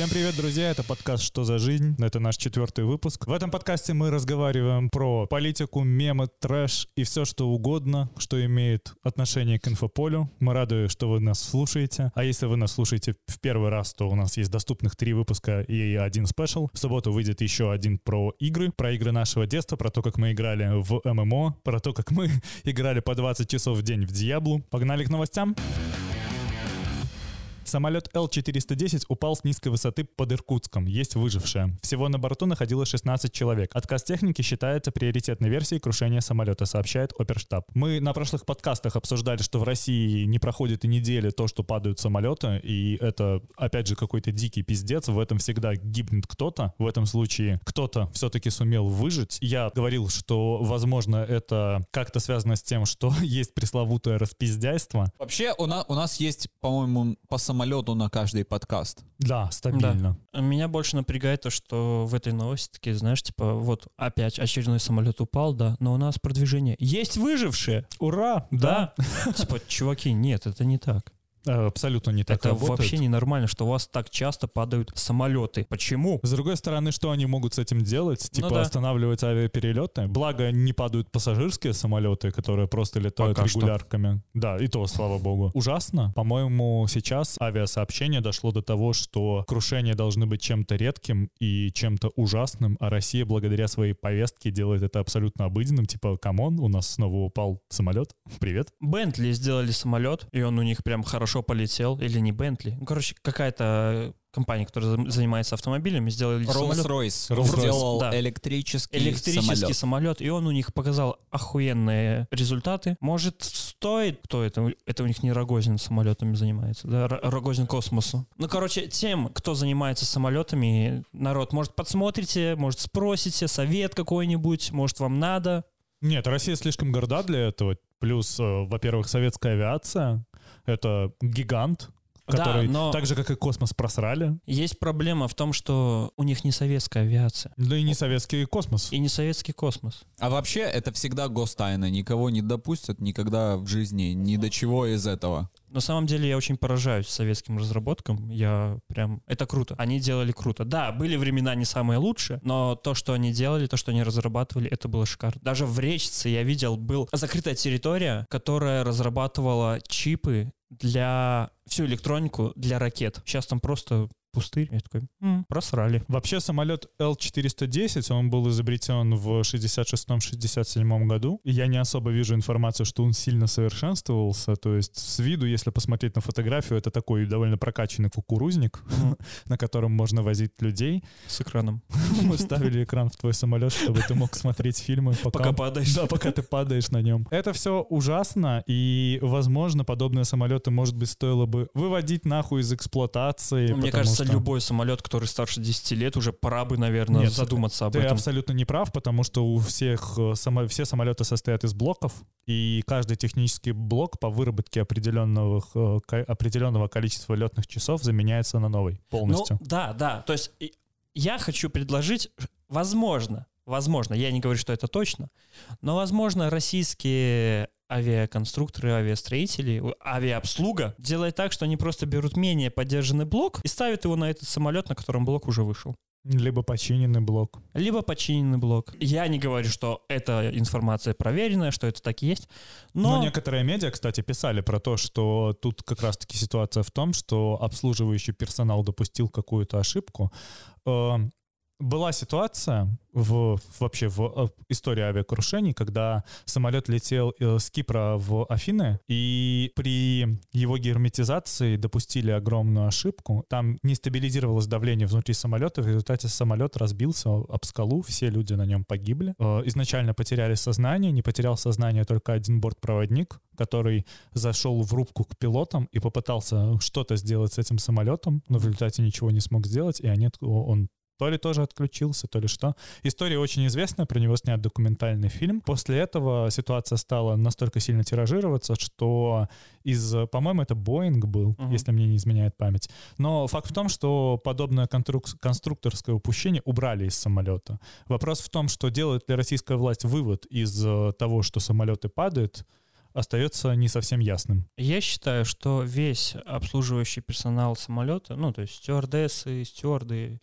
Всем привет, друзья! Это подкаст «Что за жизнь?». Это наш четвертый выпуск. В этом подкасте мы разговариваем про политику, мемы, трэш и все, что угодно, что имеет отношение к инфополю. Мы рады, что вы нас слушаете. А если вы нас слушаете в первый раз, то у нас есть доступных три выпуска и один спешл. В субботу выйдет еще один про игры, про игры нашего детства, про то, как мы играли в ММО, про то, как мы играли по 20 часов в день в Диаблу. Погнали к новостям! Самолет Л-410 упал с низкой высоты под Иркутском. Есть выжившие. Всего на борту находилось 16 человек. Отказ техники считается приоритетной версией крушения самолета, сообщает Оперштаб. Мы на прошлых подкастах обсуждали, что в России не проходит и недели то, что падают самолеты, и это, опять же, какой-то дикий пиздец. В этом всегда гибнет кто-то. В этом случае кто-то все-таки сумел выжить. Я говорил, что, возможно, это как-то связано с тем, что есть пресловутое распиздяйство. Вообще, у нас, у нас есть, по-моему, по самолету самолету на каждый подкаст. Да, стабильно. Да. Меня больше напрягает то, что в этой новости такие, знаешь, типа, вот опять очередной самолет упал, да, но у нас продвижение. Есть выжившие! Ура! Да! Типа, чуваки, нет, это не так. Э, абсолютно не так Это работает. вообще ненормально, что у вас так часто падают самолеты. Почему? С другой стороны, что они могут с этим делать? Типа Ну да. останавливать авиаперелеты? Благо, не падают пассажирские самолеты, которые просто летают Пока что. регулярками. Да, и то, слава богу. Ужасно. По-моему, сейчас авиасообщение дошло до того, что крушения должны быть чем-то редким и чем-то ужасным, а Россия благодаря своей повестке делает это абсолютно обыденным. Типа, come on, у нас снова упал самолет. Привет. Бентли сделали самолет, и он у них прям хорошо полетел. Или не Бентли. Ну, короче, какая-то компания, которая занимается автомобилями, сделали самолет. Rolls-Royce Rolls-Royce, сделал да. электрический, электрический самолет. самолет. и он у них показал охуенные результаты. Может, стоит, кто это? Это у них не Рогозин самолетами занимается, да? Рогозин космосу. Ну, короче, тем, кто занимается самолетами, народ, может, подсмотрите, может, спросите, совет какой-нибудь, может, вам надо. Нет, Россия слишком горда для этого. Плюс, э, во-первых, советская авиация — это гигант, Да, который но- так же, как и космос, просрали. Есть проблема в том, что у них не советская авиация. Да и не советский космос. И не советский космос. А вообще, это всегда гостайна. Никого не допустят никогда в жизни ни до чего из этого. На самом деле я очень поражаюсь советским разработкам. Я прям... Это круто. Они делали круто. Да, были времена не самые лучшие, но то, что они делали, то, что они разрабатывали, это было шикарно. Даже в Речице я видел, был закрытая территория, которая разрабатывала чипы для всю электронику для ракет. Сейчас там просто пустырь. Я такой, «М, просрали. Вообще самолет Л-410, он был изобретен в 66-67 году. И я не особо вижу информацию, что он сильно совершенствовался. То есть с виду, если посмотреть на фотографию, это такой довольно прокачанный кукурузник, на котором можно возить людей. С экраном. Мы ставили экран в твой самолет, чтобы ты мог смотреть фильмы, пока, падаешь. Да, пока ты падаешь на нем. Это все ужасно, и, возможно, подобные самолеты, может быть, стоило бы выводить нахуй из эксплуатации. Мне потому кажется, что- любой самолет, который старше 10 лет, уже пора бы, наверное, Нет, задуматься об Ты этом. абсолютно не прав, потому что у всех э, само- все самолеты состоят из блоков, и каждый технический блок по выработке определенного, э, определенного количества летных часов заменяется на новый полностью. Ну, да, да. То есть я хочу предложить, возможно, возможно, я не говорю, что это точно, но, возможно, российские авиаконструкторы, авиастроители, авиаобслуга делает так, что они просто берут менее поддержанный блок и ставят его на этот самолет, на котором блок уже вышел. Либо починенный блок. Либо починенный блок. Я не говорю, что эта информация проверенная, что это так и есть, Но... но... некоторые медиа, кстати, писали про то, что тут как раз-таки ситуация в том, что обслуживающий персонал допустил какую-то ошибку. Была ситуация в, вообще в э, истории авиакрушений, когда самолет летел э, с Кипра в Афины, и при его герметизации допустили огромную ошибку. Там не стабилизировалось давление внутри самолета, в результате самолет разбился об скалу, все люди на нем погибли. Э, Изначально потеряли сознание, не потерял сознание только один бортпроводник, который зашел в рубку к пилотам и попытался что-то сделать с этим самолетом, но в результате ничего не смог сделать, и они, он то ли тоже отключился, то ли что. История очень известная, про него снят документальный фильм. После этого ситуация стала настолько сильно тиражироваться, что из, по-моему, это Боинг был, Мгм. если мне не изменяет память. Но факт в том, что подобное конструк- конструкторское упущение убрали из самолета. Вопрос в том, что делает ли российская власть вывод из э, того, что самолеты падают, остается не совсем ясным. Я считаю, что весь обслуживающий персонал самолета, ну, то есть стюардессы, стюарды,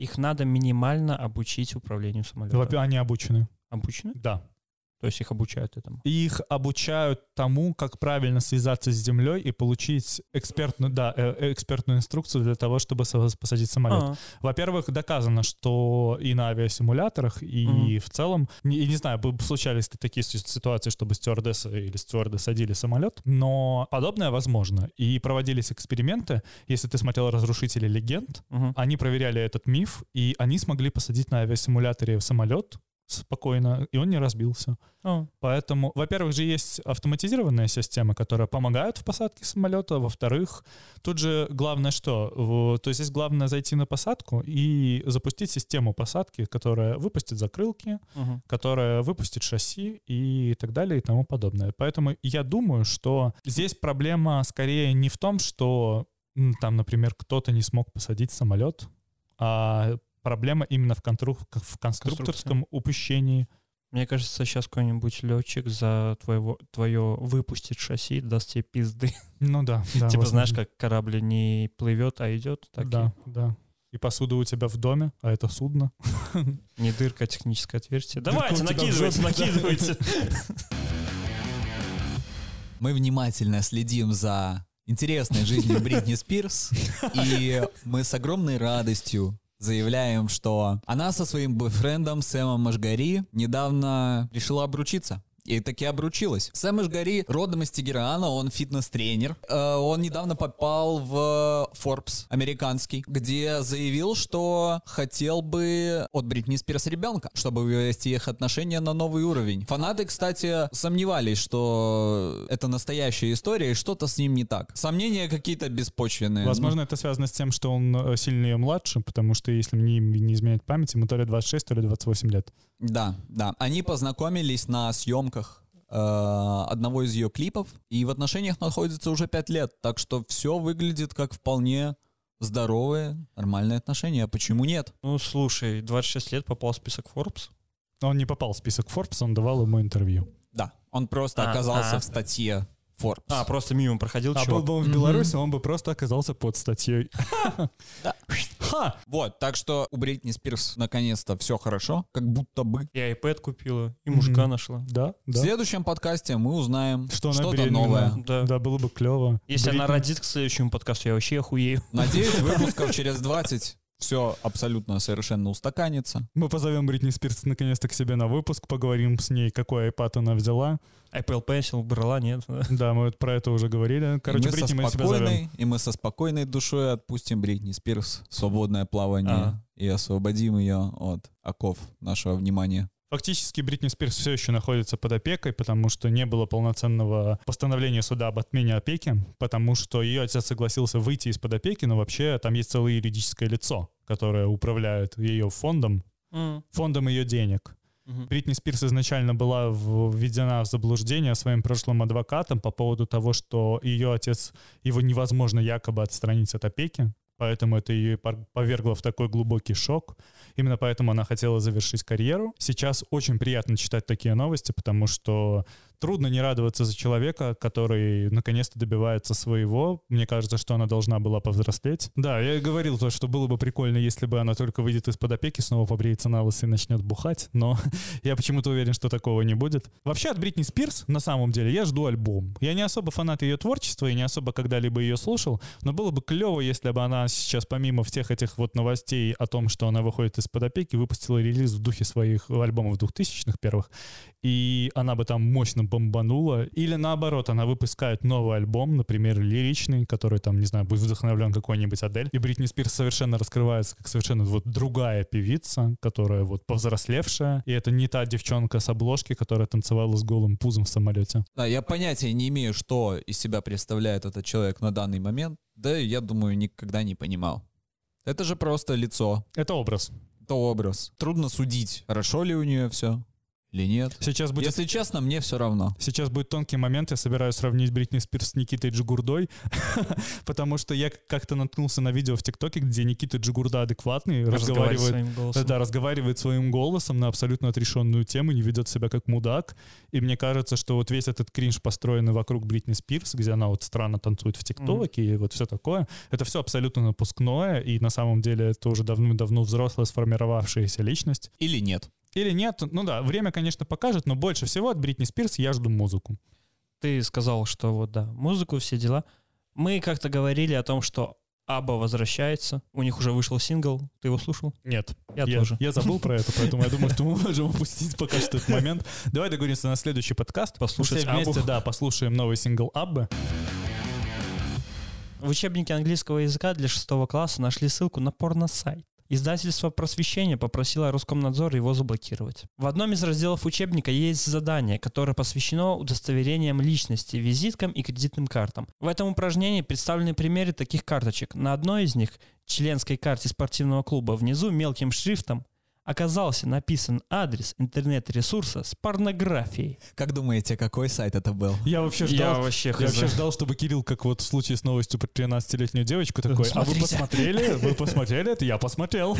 их надо минимально обучить управлению самолетом. Они обучены. Обучены? Да. То есть их обучают этому. Их обучают тому, как правильно связаться с землей и получить экспертную, да, э, экспертную инструкцию для того, чтобы посадить самолет. А, Во-первых, доказано, что и на авиасимуляторах, и Мгм. в целом, не, не знаю, случались ли такие си- ситуации, чтобы стюардессы или стюарды садили самолет, но подобное возможно. И проводились эксперименты, если ты смотрел «Разрушители легенд», мгм. они проверяли этот миф, и они смогли посадить на авиасимуляторе самолет спокойно, и он не разбился. А, Поэтому, во-первых, же есть автоматизированная система, которая помогает в посадке самолета. Во-вторых, тут же главное что? То есть здесь главное зайти на посадку и запустить систему посадки, которая выпустит закрылки, мгм. которая выпустит шасси и так далее и тому подобное. Поэтому я думаю, что здесь проблема скорее не в том, что там, например, кто-то не смог посадить самолет, а проблема именно в, контру- в конструкторском упущении. Мне кажется, сейчас какой-нибудь летчик за твоего, твое выпустит шасси, даст тебе пизды. Ну да, да. типа, знаешь, возможно. как корабль не плывет, а идет, так Да, да. И посуда у тебя в доме, а это судно. и не дырка, а техническое отверстие. Давайте, накидывайте, накидывайте. Мы внимательно следим за интересной жизнью Бритни Спирс, и мы с огромной радостью заявляем, что она со своим бойфрендом Сэмом Машгари недавно решила обручиться. И таки обручилась. Сэм Машгари родом из Тегерана, он фитнес-тренер. Э, Он недавно попал в Forbes американский, где заявил, что хотел бы от Бритни Спирс ребенка, чтобы вывести их отношения на новый уровень. Фанаты, кстати, сомневались, что это настоящая история и что-то с ним не так. Сомнения какие-то беспочвенные. Возможно, это связано с тем, что он э, сильно ее младше, потому что, если мне не изменять память, ему то ли 26, то ли 28 лет. Да, да. Они познакомились на съемках э, одного из ее клипов, и в отношениях находятся уже пять лет, так что все выглядит как вполне здоровые, нормальные отношения. Почему нет? Ну, слушай, 26 лет попал в список Forbes. Он не попал в список Forbes, он давал ему интервью. Да, он просто А, оказался а. в статье Forbes. А, просто мимо проходил А был чувак. бы он в Беларуси, он бы просто оказался под статьей. Да. Ха! Вот, так что у Бритни Спирс наконец-то все хорошо, как будто бы. И iPad купила, и мужика нашла. Да, В следующем подкасте мы узнаем что-то новое. Да. Было бы клево. Если она родит к следующему подкасту, я вообще охуею. Надеюсь, выпусков через 20 все абсолютно совершенно устаканится. Мы позовем Бритни Спирс наконец-то к себе на выпуск, поговорим с ней, какой iPad она взяла. Apple Pencil брала, нет? Да, мы вот про это уже говорили. Короче, и мы, Бритни со мы тебя зовем. спокойной, и мы со спокойной душой отпустим Бритни Спирс в свободное плавание А. и освободим ее от оков нашего внимания. Фактически Бритни Спирс все еще находится под опекой, потому что не было полноценного постановления суда об отмене опеки, потому что ее отец согласился выйти из-под опеки, но вообще там есть целое юридическое лицо, которое управляет ее фондом, М, фондом ее денег. Бритни Спирс изначально была введена в заблуждение своим прошлым адвокатом по поводу того, что ее отец, его невозможно якобы отстранить от опеки, поэтому это ее повергло в такой глубокий шок. Именно поэтому она хотела завершить карьеру. Сейчас очень приятно читать такие новости, потому что трудно не радоваться за человека, который наконец-то добивается своего. Мне кажется, что она должна была повзрослеть. Да, я говорил то, что было бы прикольно, если бы она только выйдет из-под опеки, снова побреется на лысо и начнет бухать, но я почему-то уверен, что такого не будет. Вообще от Бритни Спирс, на самом деле, я жду альбом. Я не особо фанат ее творчества и не особо когда-либо ее слушал, но было бы клево, если бы она сейчас, помимо всех этих вот новостей о том, что она выходит из-под опеки, выпустила релиз в духе своих альбомов 2000-х первых, и она бы там мощно бомбанула. Или наоборот, она выпускает новый альбом, например, лиричный, который там, не знаю, будет вдохновлен какой-нибудь Адель. И Бритни Спирс совершенно раскрывается как совершенно вот другая певица, которая вот повзрослевшая. И это не та девчонка с обложки, которая танцевала с голым пузом в самолете. Да, я понятия не имею, что из себя представляет этот человек на данный момент. Да, я думаю, никогда не понимал. Это же просто лицо, Это образ. это образ. Трудно судить, хорошо ли у нее все. Или нет. Сейчас будет Если честно, мне все равно. Сейчас будет тонкий момент, я собираюсь сравнить Бритни Спирс с Никитой Джигурдой, потому что я как-то наткнулся на видео в ТикТоке, где Никита Джигурда адекватный, разговаривает, своим голосом. да, разговаривает своим голосом на абсолютно отрешенную тему, не ведет себя как мудак. И мне кажется, что вот весь этот кринж, построенный вокруг Бритни Спирс, где она вот странно танцует в ТикТоке и вот все такое, это все абсолютно напускное, и на самом деле это уже давным-давно взрослая сформировавшаяся личность. Или нет. Или нет, ну да, время, конечно, покажет, но больше всего от Бритни Спирс я жду музыку. Ты сказал, что вот да, музыку, все дела. Мы как-то говорили о том, что Аба возвращается. У них уже вышел сингл. Ты его слушал? Нет. Я, тоже. Я забыл про это, поэтому я думаю, что мы можем упустить пока что этот момент. Давай договоримся на следующий подкаст. Послушать Все вместе, да, послушаем новый сингл Аббы. В учебнике английского языка для шестого класса нашли ссылку на порно-сайт. Издательство «Просвещение» попросило Роскомнадзор его заблокировать. В одном из разделов учебника есть задание, которое посвящено удостоверениям личности, визиткам и кредитным картам. В этом упражнении представлены примеры таких карточек. На одной из них, членской карте спортивного клуба, внизу мелким шрифтом оказался написан адрес интернет-ресурса с порнографией. Как думаете, какой сайт это был? Я вообще Я ждал, вообще я вообще ждал, чтобы Кирилл, как вот в случае с новостью про 13-летнюю девочку, такой, а вы Смотрите. посмотрели? Вы посмотрели это? Я посмотрел.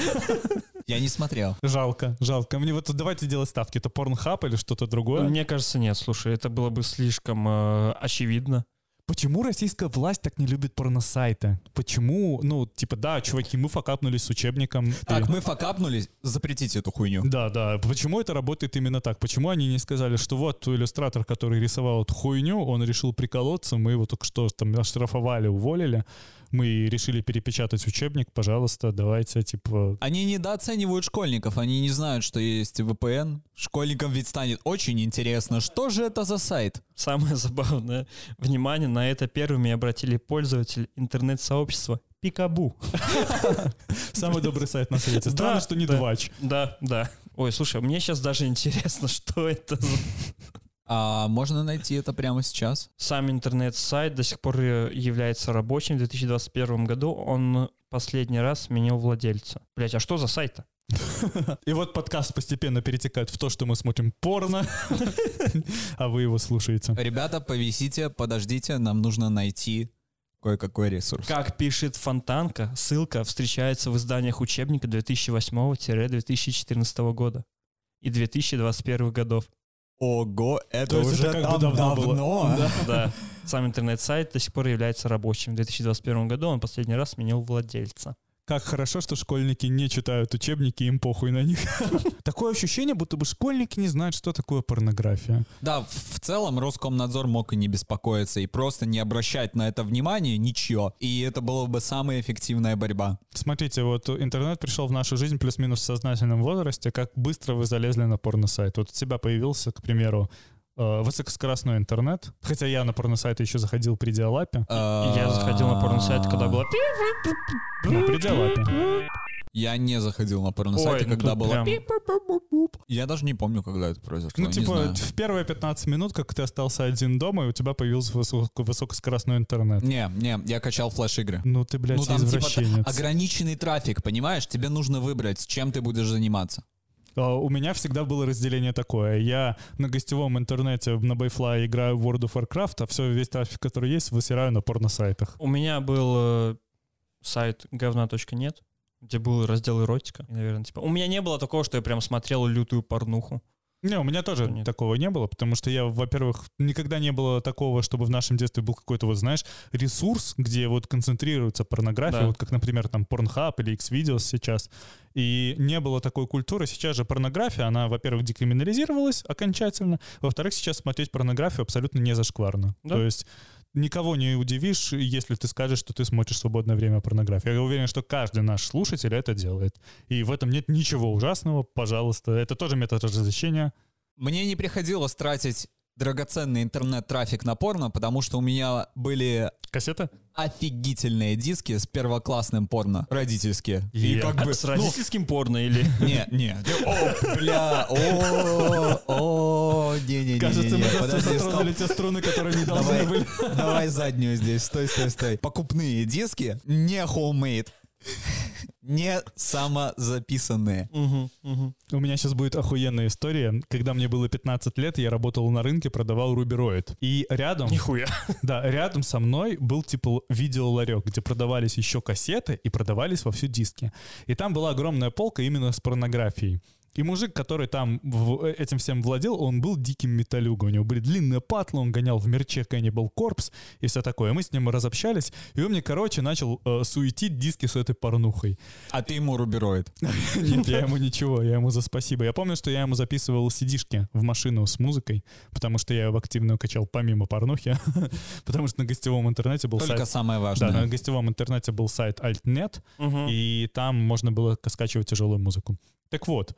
Я не смотрел. Жалко, жалко. Мне вот давайте делать ставки. Это порнхаб или что-то другое? Мне кажется, нет, слушай, это было бы слишком э, очевидно. Почему российская власть так не любит порносайты? Почему, ну, типа, да, чуваки, мы факапнулись с учебником. Так, и- мы факапнулись, запретите эту хуйню. Да, да. Почему это работает именно так? Почему они не сказали, что вот иллюстратор, который рисовал эту хуйню, он решил приколоться, мы его только что там оштрафовали, уволили, мы решили перепечатать учебник, пожалуйста, давайте, типа... Они недооценивают школьников, они не знают, что есть VPN. Школьникам ведь станет очень интересно, что же это за сайт? Самое забавное, внимание на это первыми обратили пользователи интернет-сообщества Пикабу. Самый добрый сайт на свете. Странно, Да, что не да. двач. Да, да. Ой, слушай, мне сейчас даже интересно, что это за... А можно найти это прямо сейчас? Сам интернет-сайт до сих пор э, является рабочим. В 2021 году он последний раз сменил владельца. Блять, а что за сайт-то? И вот подкаст постепенно перетекает в то, что мы смотрим порно, а вы его слушаете. Ребята, повисите, подождите, нам нужно найти кое-какой ресурс. Как пишет Фонтанка, ссылка встречается в изданиях учебника 2008-2014 года и 2021 годов. Ого, это То уже это как давно было. давно. Да. Да. Сам интернет-сайт до сих пор является рабочим. В 2021 году он последний раз сменил владельца. Как хорошо, что школьники не читают учебники, им похуй на них. Такое ощущение, будто бы школьники не знают, что такое порнография. Да, в целом Роскомнадзор мог и не беспокоиться, и просто не обращать на это внимания ничего. И это была бы самая эффективная борьба. Смотрите, вот интернет пришел в нашу жизнь плюс-минус в сознательном возрасте. Как быстро вы залезли на порносайт? Вот у тебя появился, к примеру, высокоскоростной интернет. Хотя я на порносайты еще заходил при диалапе. Я заходил на порносайт, когда было... Ну, при диалапе. Я не заходил на порносайты, ну когда было... прям- Я даже не помню, когда это произошло. Ну, типа, в первые 15 минут, как ты остался один дома, и у тебя появился высоко- высокоскоростной интернет. Не, не, я качал флеш-игры. Ну ты, блядь, ну там типа извращенец. ограниченный трафик, понимаешь? Тебе нужно выбрать, чем ты будешь заниматься. А, У меня всегда было разделение такое. Я на гостевом интернете на Bayfly играю в World of Warcraft, а все, весь трафик, который есть, высираю на порносайтах. У меня был э, сайт говна.нет, где был раздел эротика. И, наверное, типа... У меня не было такого, что я прям смотрел лютую порнуху. Не, у меня тоже Нет. такого не было, потому что я, во-первых, никогда не было такого, чтобы в нашем детстве был какой-то, вот знаешь, ресурс, где вот концентрируется порнография, Да. вот как, например, там Pornhub или Xvideos сейчас. И не было такой культуры. Сейчас же порнография, она, во-первых, декриминализировалась окончательно, во-вторых, сейчас смотреть порнографию абсолютно не зашкварно. Да. То есть никого не удивишь, если ты скажешь, что ты смотришь свободное время порнографию. Я уверен, что каждый наш слушатель это делает. И в этом нет ничего ужасного, пожалуйста. Это тоже метод разрешения. Мне не приходилось тратить драгоценный интернет-трафик на порно, потому что у меня были Кассета? офигительные диски с первоклассным порно, родительские. И Я- как бы, С ну, родительским порно или... не, не, о, бля, о, о, не, не, не, Кажется, мы затронули те струны, которые не должны были. давай заднюю здесь, стой, стой, стой. Покупные диски, не homemade. Не самозаписанные. У меня сейчас будет охуенная история. Когда мне было 15 лет, я работал на рынке, продавал рубероид. И рядом, Нихуя. да, рядом со мной был типа видеоларек, где продавались еще кассеты и продавались вовсю диски. И там была огромная полка именно с порнографией. И мужик, который там в- этим всем владел, он был диким металюгом. У него были длинные патлы, он гонял в мерче Cannibal Corpse и все такое. Мы с ним разобщались, и он мне, короче, начал э, суетить диски с этой порнухой. А ты ему рубероид. Нет, я ему ничего, я ему за спасибо. Я помню, что я ему записывал сидишки в машину с музыкой, потому что я его активно качал помимо порнухи, потому что на гостевом интернете был Только сайт... самое Да, важное. на гостевом интернете был сайт Altnet, и там можно было скачивать тяжелую музыку. Так вот,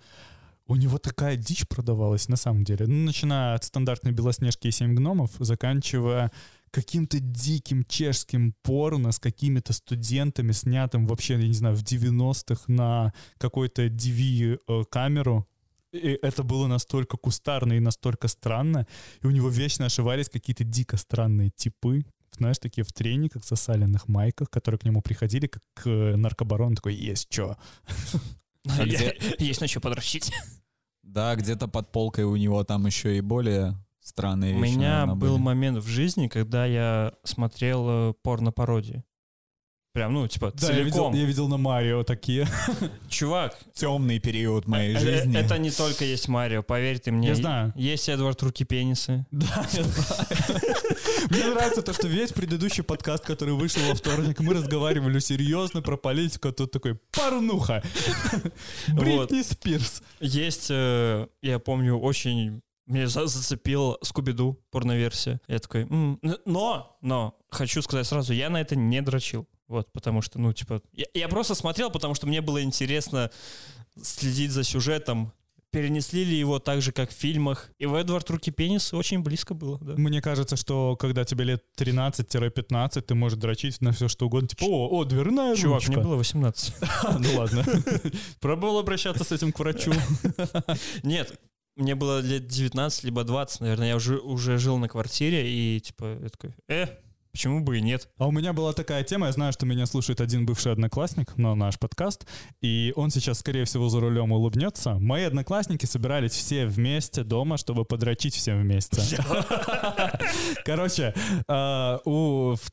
у него такая дичь продавалась на самом деле. Ну, начиная от стандартной Белоснежки и Семь гномов, заканчивая каким-то диким чешским порно с какими-то студентами, снятым вообще, я не знаю, в 90-х на какой-то DV-камеру. И это было настолько кустарно и настолько странно. И у него вечно ошивались какие-то дико странные типы, знаешь, такие в трениках, засаленных майках, которые к нему приходили, как э, наркобарон, такой, есть что. А где- Есть на что подращить. Да, где-то под полкой у него там еще и более странные У вещи. меня наверно, был были. момент в жизни, когда я смотрел э, порно-пародии. Прям, ну, типа, Да, я видел, целиком. я видел на Марио такие. Чувак, темный период моей э, жизни. это не только есть Марио, поверь ты мне. Я знаю. Есть Эдвард Руки Пенисы. Да, я знаю. Мне нравится то, что весь предыдущий подкаст, который вышел во вторник, мы разговаривали серьезно про политику, а тут такой порнуха. Бритни Спирс. Есть, э, я помню, очень меня за- зацепил Скуби-Ду порноверсия. Я такой, «М, н- но, но, хочу сказать сразу, я на это не дрочил. Вот, потому что, ну, типа, я, я просто смотрел, потому что мне было интересно следить за сюжетом. Перенесли ли его так же, как в фильмах. И в Эдвард Руки Пенис очень близко было, да. Мне кажется, что когда тебе лет 13-15, ты можешь дрочить на все что угодно. Типа, о, о, дверная Чувак, ручка. мне было 18. А, ну ладно. Пробовал обращаться с этим к врачу. Нет, мне было лет 19, либо 20, наверное. Я уже, уже жил на квартире, и типа, я такой, э, почему бы и нет? А у меня была такая тема, я знаю, что меня слушает один бывший одноклассник на наш подкаст, и он сейчас, скорее всего, за рулем улыбнется. Мои одноклассники собирались все вместе дома, чтобы подрочить всем вместе. Короче, а,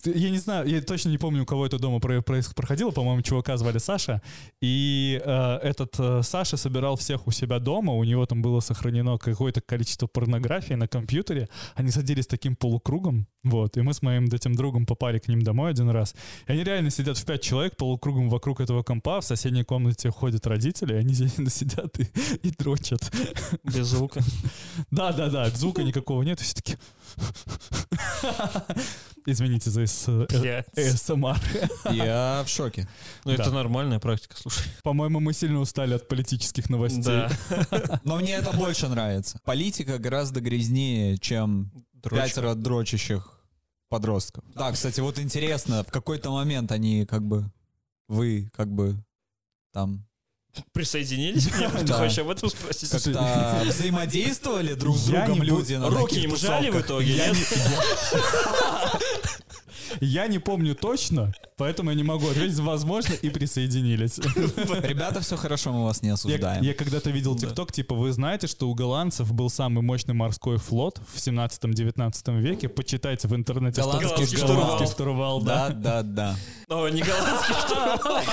я не знаю, я точно не помню, у кого это дома проходило, по-моему, чувака звали Саша, и а, этот а, Саша собирал всех у себя дома, у него там было сохранено какое-то количество порнографии на компьютере, они садились таким полукругом, вот, и мы с моим этим другом попали к ним домой один раз, и они реально сидят в пять человек полукругом вокруг этого компа, в соседней комнате ходят родители, и они здесь сидят и, и дрочат. Без звука. Да-да-да, звука никакого нет, и все таки Извините за эс- э. ASMR. Я в шоке. Ну, это нормальная практика, слушай. По-моему, мы сильно устали от политических новостей. Да. Но мне это больше нравится. Политика гораздо грязнее, чем пятеро дрочащих подростков. Да, кстати, вот интересно, в какой-то момент они как бы, вы как бы там Присоединились к нему? Ты Да. хочешь об этом спросить? как-то взаимодействовали друг с Я другом люди на Руки им жали в итоге, нет? я не помню точно, поэтому я не могу ответить, возможно, и присоединились. Ребята, все хорошо, мы вас не Я, осуждаем. я когда-то видел Да. ТикТок, типа, вы знаете, что у голландцев был самый мощный морской флот в 17-19 веке? Почитайте в интернете. что- Голландский штурвал. Голландский штурвал, да. Да, да, да. О, не голландский штурвал.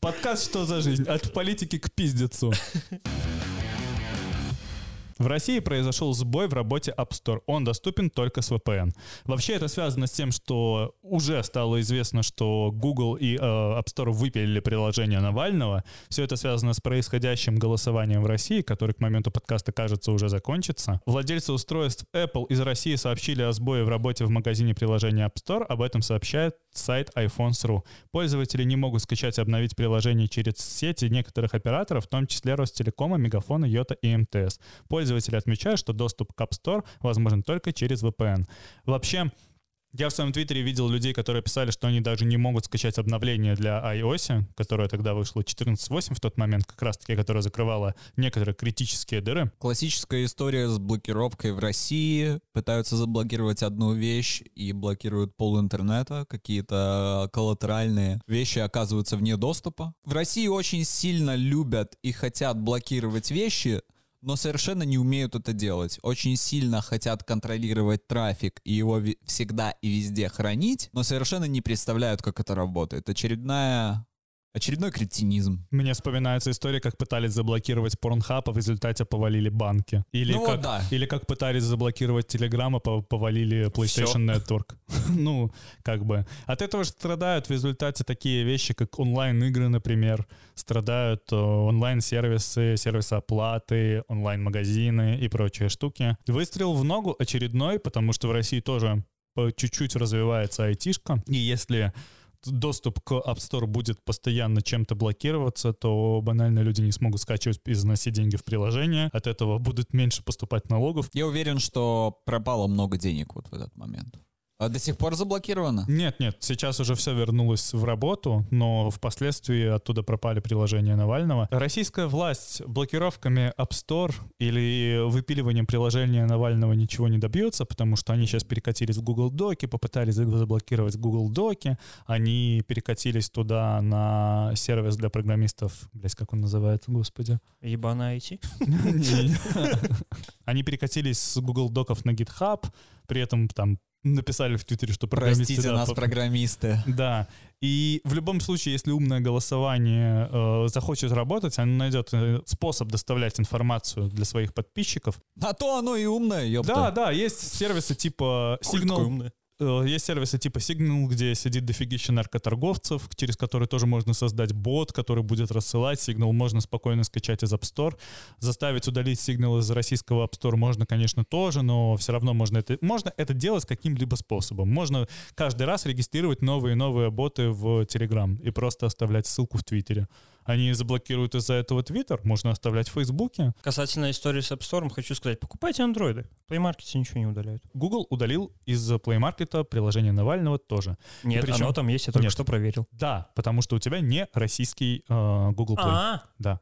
Подкаст «Что за жизнь?» От политики к пиздецу. В России произошел сбой в работе App Store. Он доступен только с VPN. Вообще это связано с тем, что уже стало известно, что Google и э, App Store выпилили приложение Навального. Все это связано с происходящим голосованием в России, который к моменту подкаста, кажется, уже закончится. Владельцы устройств Apple из России сообщили о сбое в работе в магазине приложения App Store. Об этом сообщает сайт iPhones.ru. Пользователи не могут скачать и обновить приложение через сети некоторых операторов, в том числе Ростелекома, Мегафона, Йота и МТС. Пользователи отмечают, что доступ к App Store возможен только через VPN. Вообще, Я в своем твиттере видел людей, которые писали, что они даже не могут скачать обновление для iOS, которое тогда вышло 14.8 в тот момент, как раз-таки, которое закрывало некоторые критические дыры. Классическая история с блокировкой в России. Пытаются заблокировать одну вещь и блокируют пол интернета. Какие-то коллатеральные вещи оказываются вне доступа. В России очень сильно любят и хотят блокировать вещи, но совершенно не умеют это делать. Очень сильно хотят контролировать трафик и его всегда и везде хранить, но совершенно не представляют, как это работает. Очередная Очередной кретинизм. Мне вспоминается история, как пытались заблокировать Pornhub, а в результате повалили банки. Или, ну, как, да. или как пытались заблокировать Telegram, а повалили PlayStation Все. Network. ну, как бы. От этого же страдают в результате такие вещи, как онлайн-игры, например. Страдают э, онлайн-сервисы, сервисы оплаты, онлайн-магазины и прочие штуки. Выстрел в ногу очередной, потому что в России тоже по чуть-чуть развивается айтишка. И если доступ к App Store будет постоянно чем-то блокироваться, то банально люди не смогут скачивать и заносить деньги в приложение. От этого будут меньше поступать налогов. Я уверен, что пропало много денег вот в этот момент. А до сих пор заблокировано? Нет, нет, сейчас уже все вернулось в работу, но впоследствии оттуда пропали приложения Навального. Российская власть блокировками App Store или выпиливанием приложения Навального ничего не добьется, потому что они сейчас перекатились в Google Доки, попытались заблокировать Google Доки, они перекатились туда на сервис для программистов, блять, как он называется, господи? Ебаная IT? Они перекатились с Google Доков на GitHub, при этом там написали в Твиттере, что программисты... Простите да, нас, по... программисты. Да. И в любом случае, если умное голосование э, захочет работать, оно найдет э, способ доставлять информацию для своих подписчиков. А то оно и умное, ёпта. Да, да, есть сервисы типа Signal... Э, есть сервисы типа Signal, где сидит дофигища наркоторговцев, через которые тоже можно создать бот, который будет рассылать. Signal можно спокойно скачать из App Store. Заставить удалить Signal из российского App Store можно, конечно, тоже, но все равно можно это, можно это делать каким-либо способом. Можно каждый раз регистрировать новые и новые боты в Telegram и просто оставлять ссылку в Твиттере они заблокируют из-за этого Twitter, можно оставлять в Фейсбуке. Касательно истории с App Store, хочу сказать, покупайте андроиды. В Play Market ничего не удаляют. Google удалил из Play Market приложение Навального тоже. Нет, причем... оно там есть, я только Нет. что проверил. Да, потому что у тебя не российский э, Google Play. А-а-а. Да.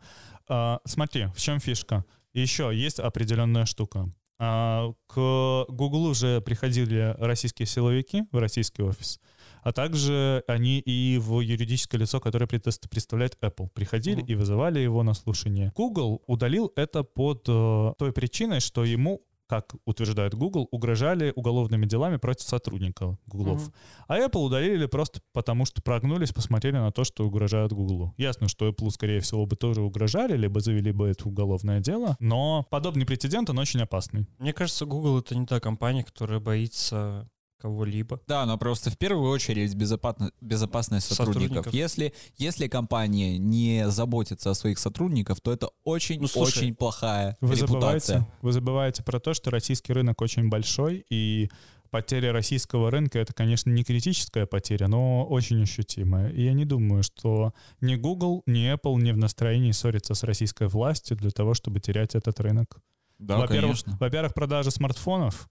Э, смотри, в чем фишка. Еще есть определенная штука. Э, к Google уже приходили российские силовики в российский офис а также они и в юридическое лицо, которое представляет Apple, приходили mm-hmm. и вызывали его на слушание. Google удалил это под э, той причиной, что ему как утверждает Google, угрожали уголовными делами против сотрудников Google. Mm-hmm. А Apple удалили просто потому, что прогнулись, посмотрели на то, что угрожают Google. Ясно, что Apple, скорее всего, бы тоже угрожали, либо завели бы это уголовное дело, но подобный прецедент, он очень опасный. Мне кажется, Google — это не та компания, которая боится кого-либо. Да, но просто в первую очередь безопасность, безопасность сотрудников. сотрудников. Если, если компания не заботится о своих сотрудниках, то это очень-очень ну, плохая вы репутация. Забываете, вы забываете про то, что российский рынок очень большой, и потеря российского рынка это, конечно, не критическая потеря, но очень ощутимая. И я не думаю, что ни Google, ни Apple не в настроении ссориться с российской властью для того, чтобы терять этот рынок. Да, во-первых, конечно. Во-первых, продажа смартфонов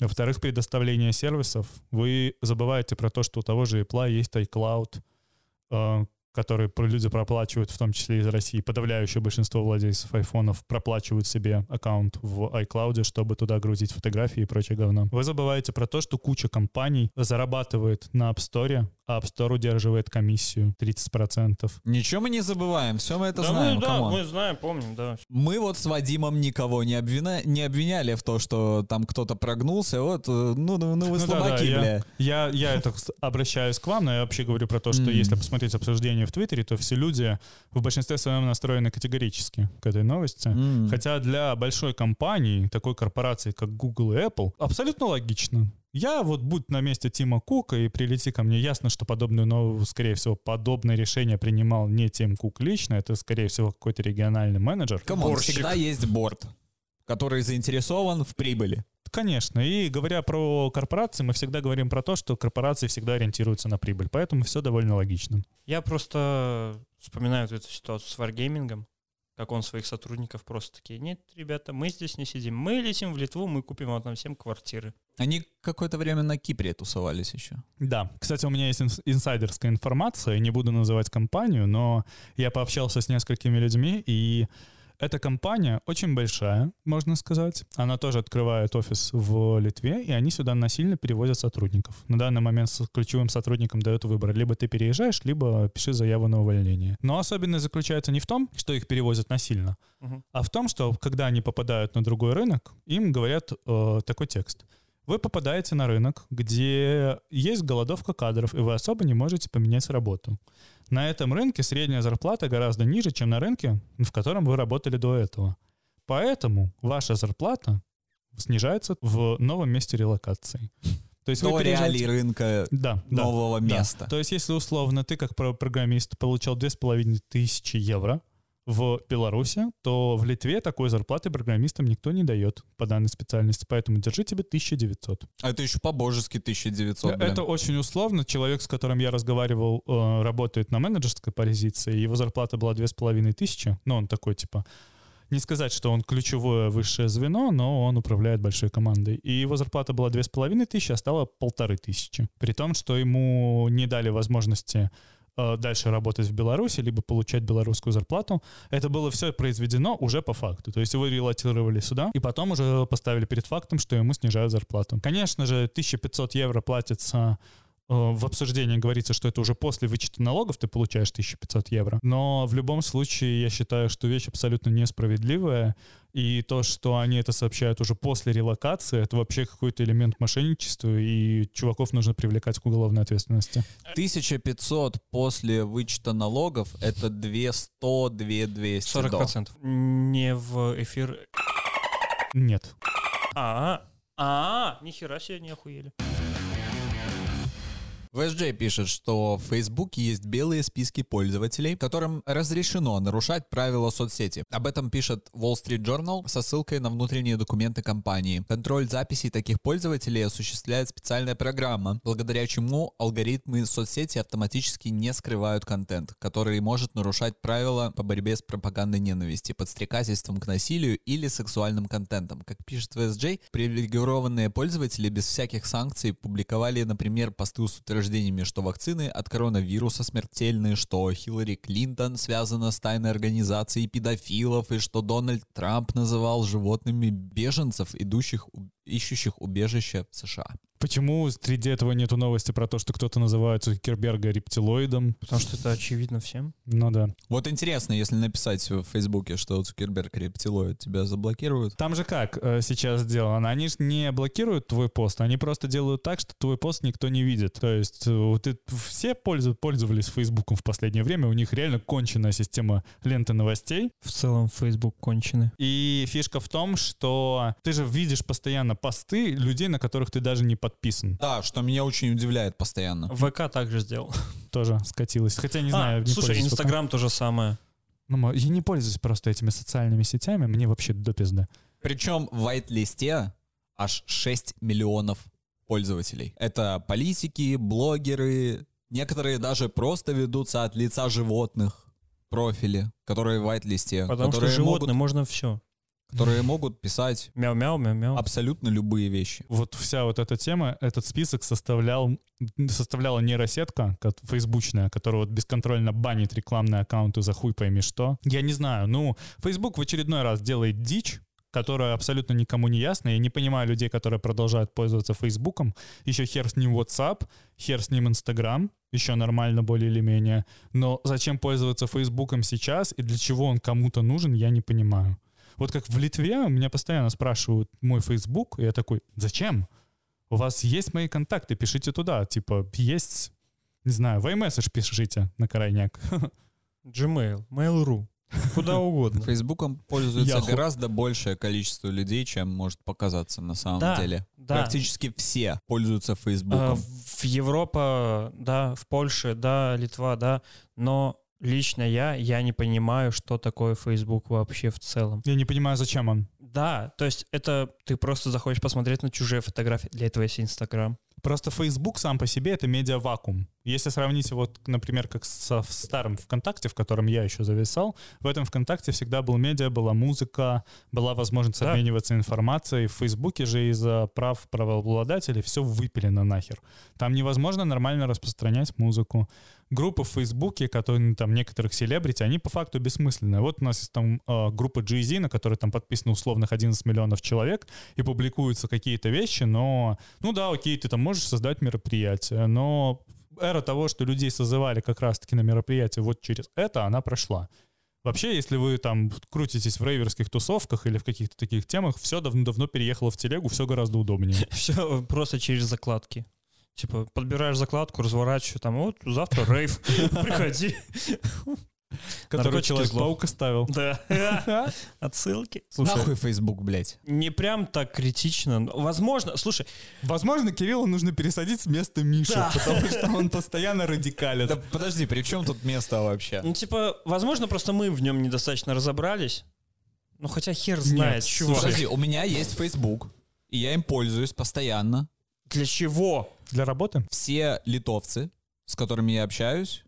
во-вторых, предоставление сервисов. Вы забываете про то, что у того же Apple есть iCloud, э, который люди проплачивают, в том числе из России. Подавляющее большинство владельцев айфонов проплачивают себе аккаунт в iCloud, чтобы туда грузить фотографии и прочее говно. Вы забываете про то, что куча компаний зарабатывает на App Store, App Store удерживает комиссию 30%. Ничего мы не забываем, все мы это да знаем. Мы, да, мы знаем, помним, да. Мы вот с Вадимом никого не, обвина... не обвиняли в том, что там кто-то прогнулся, вот, э, ну, ну, ну вы ну, слабаки, да, да, бля. Я, я, я это обращаюсь к вам, но я вообще говорю про то, что mm. если посмотреть обсуждение в Твиттере, то все люди в большинстве своем настроены категорически к этой новости. Mm. Хотя для большой компании, такой корпорации, как Google и Apple, абсолютно логично. Я вот будь на месте Тима Кука и прилети ко мне, ясно, что подобную новую, скорее всего, подобное решение принимал не Тим Кук лично, это, скорее всего, какой-то региональный менеджер. Come on, всегда есть борт, который заинтересован в прибыли. Конечно. И говоря про корпорации, мы всегда говорим про то, что корпорации всегда ориентируются на прибыль. Поэтому все довольно логично. Я просто вспоминаю эту ситуацию с варгеймингом. Как он своих сотрудников просто такие, нет, ребята, мы здесь не сидим, мы летим в Литву, мы купим вам там всем квартиры. Они какое-то время на Кипре тусовались еще. Да. Кстати, у меня есть инс- инсайдерская информация, не буду называть компанию, но я пообщался с несколькими людьми, и эта компания очень большая, можно сказать. Она тоже открывает офис в Литве, и они сюда насильно перевозят сотрудников. На данный момент с ключевым сотрудником дают выбор. Либо ты переезжаешь, либо пиши заяву на увольнение. Но особенность заключается не в том, что их перевозят насильно, Мгм. а в том, что когда они попадают на другой рынок, им говорят э, такой текст. Вы попадаете на рынок, где есть голодовка кадров, и вы особо не можете поменять работу. На этом рынке средняя зарплата гораздо ниже, чем на рынке, в котором вы работали до этого. Поэтому ваша зарплата снижается в новом месте релокации. То есть До вы переезжаете- реалий рынка да, да, нового да. места. То есть если условно ты как про- программист получал 2500 евро в Беларуси, то в Литве такой зарплаты программистам никто не дает по данной специальности, поэтому держи тебе 1900. А это еще по-божески 1900, блин. Это очень условно. Человек, с которым я разговаривал, э, работает на менеджерской позиции. Его зарплата была две с половиной тысячи. Ну, он такой, типа, не сказать, что он ключевое высшее звено, но он управляет большой командой. И его зарплата была две с половиной тысячи, а стала полторы тысячи. При том, что ему не дали возможности э, дальше работать в Беларуси, либо получать белорусскую зарплату. Это было все произведено уже по факту. То есть его релатировали сюда, и потом уже поставили перед фактом, что ему снижают зарплату. Конечно же, 1500 евро платится э, в обсуждении говорится, что это уже после вычета налогов ты получаешь 1500 евро. Но в любом случае я считаю, что вещь абсолютно несправедливая. И то, что они это сообщают уже после релокации, это вообще какой-то элемент мошенничества, и чуваков нужно привлекать к уголовной ответственности. 1500 после вычета налогов — это 200, 2200 40 до. процентов. Не в эфир. Нет. А, а, нихера себе не охуели. VSJ пишет, что в Фейсбуке есть белые списки пользователей, которым разрешено нарушать правила соцсети. Об этом пишет Wall Street Journal со ссылкой на внутренние документы компании. Контроль записей таких пользователей осуществляет специальная программа, благодаря чему алгоритмы соцсети автоматически не скрывают контент, который может нарушать правила по борьбе с пропагандой ненависти, подстрекательством к насилию или сексуальным контентом. Как пишет VSJ, привилегированные пользователи без всяких санкций публиковали, например, посты с утверждениями, что вакцины от коронавируса смертельны, что Хиллари Клинтон связана с тайной организацией педофилов и что Дональд Трамп называл животными беженцев, идущих, ищущих убежище в США. Почему среди этого нету новости про то, что кто-то называет Цукерберга рептилоидом? Потому что это очевидно всем. Ну да. Вот интересно, если написать в Фейсбуке, что Цукерберг рептилоид, тебя заблокируют? Там же как э, сейчас сделано? Они же не блокируют твой пост, они просто делают так, что твой пост никто не видит. То есть э, ты- все пользу- пользовались Фейсбуком в последнее время, у них реально конченная система ленты новостей. В целом Facebook конченый. И фишка в том, что ты же видишь постоянно посты людей, на которых ты даже не подписан. Да, что меня очень удивляет постоянно. ВК также сделал. Тоже скатилось. Хотя не А, знаю. не слушай. Инстаграм то же самое. Ну, я не пользуюсь просто этими социальными сетями, мне вообще до пизды. Причем в white-листе аж 6 миллионов пользователей. Это политики, блогеры, некоторые даже просто ведутся от лица животных профили, которые в white-листе, Потому что которые, животное могут, можно все. Которые могут писать Мяу-мяу, мяу-мяу. абсолютно любые вещи. Вот вся вот эта тема, этот список составлял, составляла нейросетка ко- фейсбучная, которая вот бесконтрольно банит рекламные аккаунты за хуй пойми что. Я не знаю, ну, Facebook в очередной раз делает дичь, которая абсолютно никому не ясна. Я не понимаю людей, которые продолжают пользоваться Фейсбуком. Еще хер с ним WhatsApp, хер с ним Instagram, еще нормально более или менее. Но зачем пользоваться Фейсбуком сейчас и для чего он кому-то нужен, я не понимаю. Вот как в Литве меня постоянно спрашивают мой Facebook, и я такой, зачем? У вас есть мои контакты, пишите туда. Типа, есть, не знаю, в iMessage пишите на крайняк. Gmail, Mail.ru. Куда угодно. Фейсбуком пользуется Яху. гораздо большее количество людей, чем может показаться на самом Да, деле. Да. Практически все пользуются А, Фейсбуком. В Европа, да, в Польше, да, Литва, да, но лично я, я не понимаю, что такое Facebook вообще в целом. Я не понимаю, зачем он. Да, то есть это ты просто заходишь посмотреть на чужие фотографии, для этого есть Инстаграм. Просто Facebook сам по себе — это медиа-вакуум. Если сравнить вот, например, как со старым ВКонтакте, в котором я еще зависал, в этом ВКонтакте всегда был медиа, была музыка, была возможность Да. обмениваться информацией. В Фейсбуке же из-за прав правообладателей все выпилено нахер. Там невозможно нормально распространять музыку. Группы в Фейсбуке, которые ну, там некоторых селебрити, они по факту бессмысленные. Вот у нас есть там э, группа Jay-Z, на которой там подписано условных 11 миллионов человек, и публикуются какие-то вещи, но, ну да, окей, ты там можешь создать мероприятие, но эра того, что людей созывали как раз-таки на мероприятие вот через это, она прошла. Вообще, если вы там крутитесь в рейверских тусовках или в каких-то таких темах, все давно-давно переехало в телегу, все гораздо удобнее. Все просто через закладки. Типа, подбираешь закладку, разворачиваешь, там, вот, завтра рейв, приходи. Который. Человек-паук оставил. Да. Отсылки. Слушай, Нахуй Facebook, блядь. не прям так критично. Возможно, слушай, Возможно, Кириллу нужно пересадить с места Миши, потому что он постоянно радикален. Да подожди, при чем тут место вообще? ну, типа, возможно, просто мы в нем недостаточно разобрались. Ну, хотя хер знает, Нет, чувак. Подожди, у меня есть Facebook, и я им пользуюсь постоянно. Для чего? Для работы? Все литовцы, с которыми я общаюсь,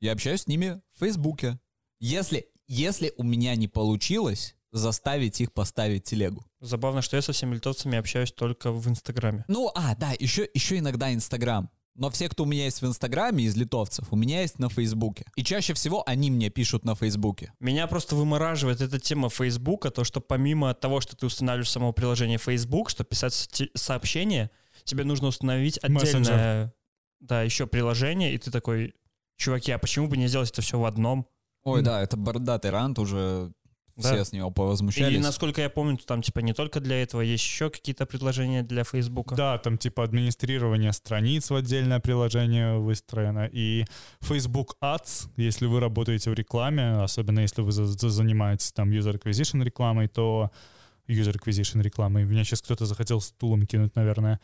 я общаюсь с ними в Фейсбуке. Если, если у меня не получилось заставить их поставить телегу. Забавно, что я со всеми литовцами общаюсь только в Инстаграме. Ну, а, да, еще, еще иногда Инстаграм. Но все, кто у меня есть в Инстаграме из литовцев, у меня есть на Фейсбуке. И чаще всего они мне пишут на Фейсбуке. Меня просто вымораживает эта тема Фейсбука, то, что помимо того, что ты устанавливаешь само приложение Facebook, что писать сообщения, тебе нужно установить отдельное, Мессенджер. да, еще приложение, и ты такой, чуваки, а почему бы не сделать это все в одном? Ой, да, это бородатый рант уже Да. все с него И повозмущались. насколько я помню, то там типа не только для этого, есть еще какие-то предложения для Фейсбука. Да, там типа администрирование страниц в отдельное приложение выстроено. И Facebook Ads, если вы работаете в рекламе, особенно если вы за- за- занимаетесь там user acquisition рекламой, то user acquisition рекламой. Меня сейчас кто-то захотел стулом кинуть, наверное.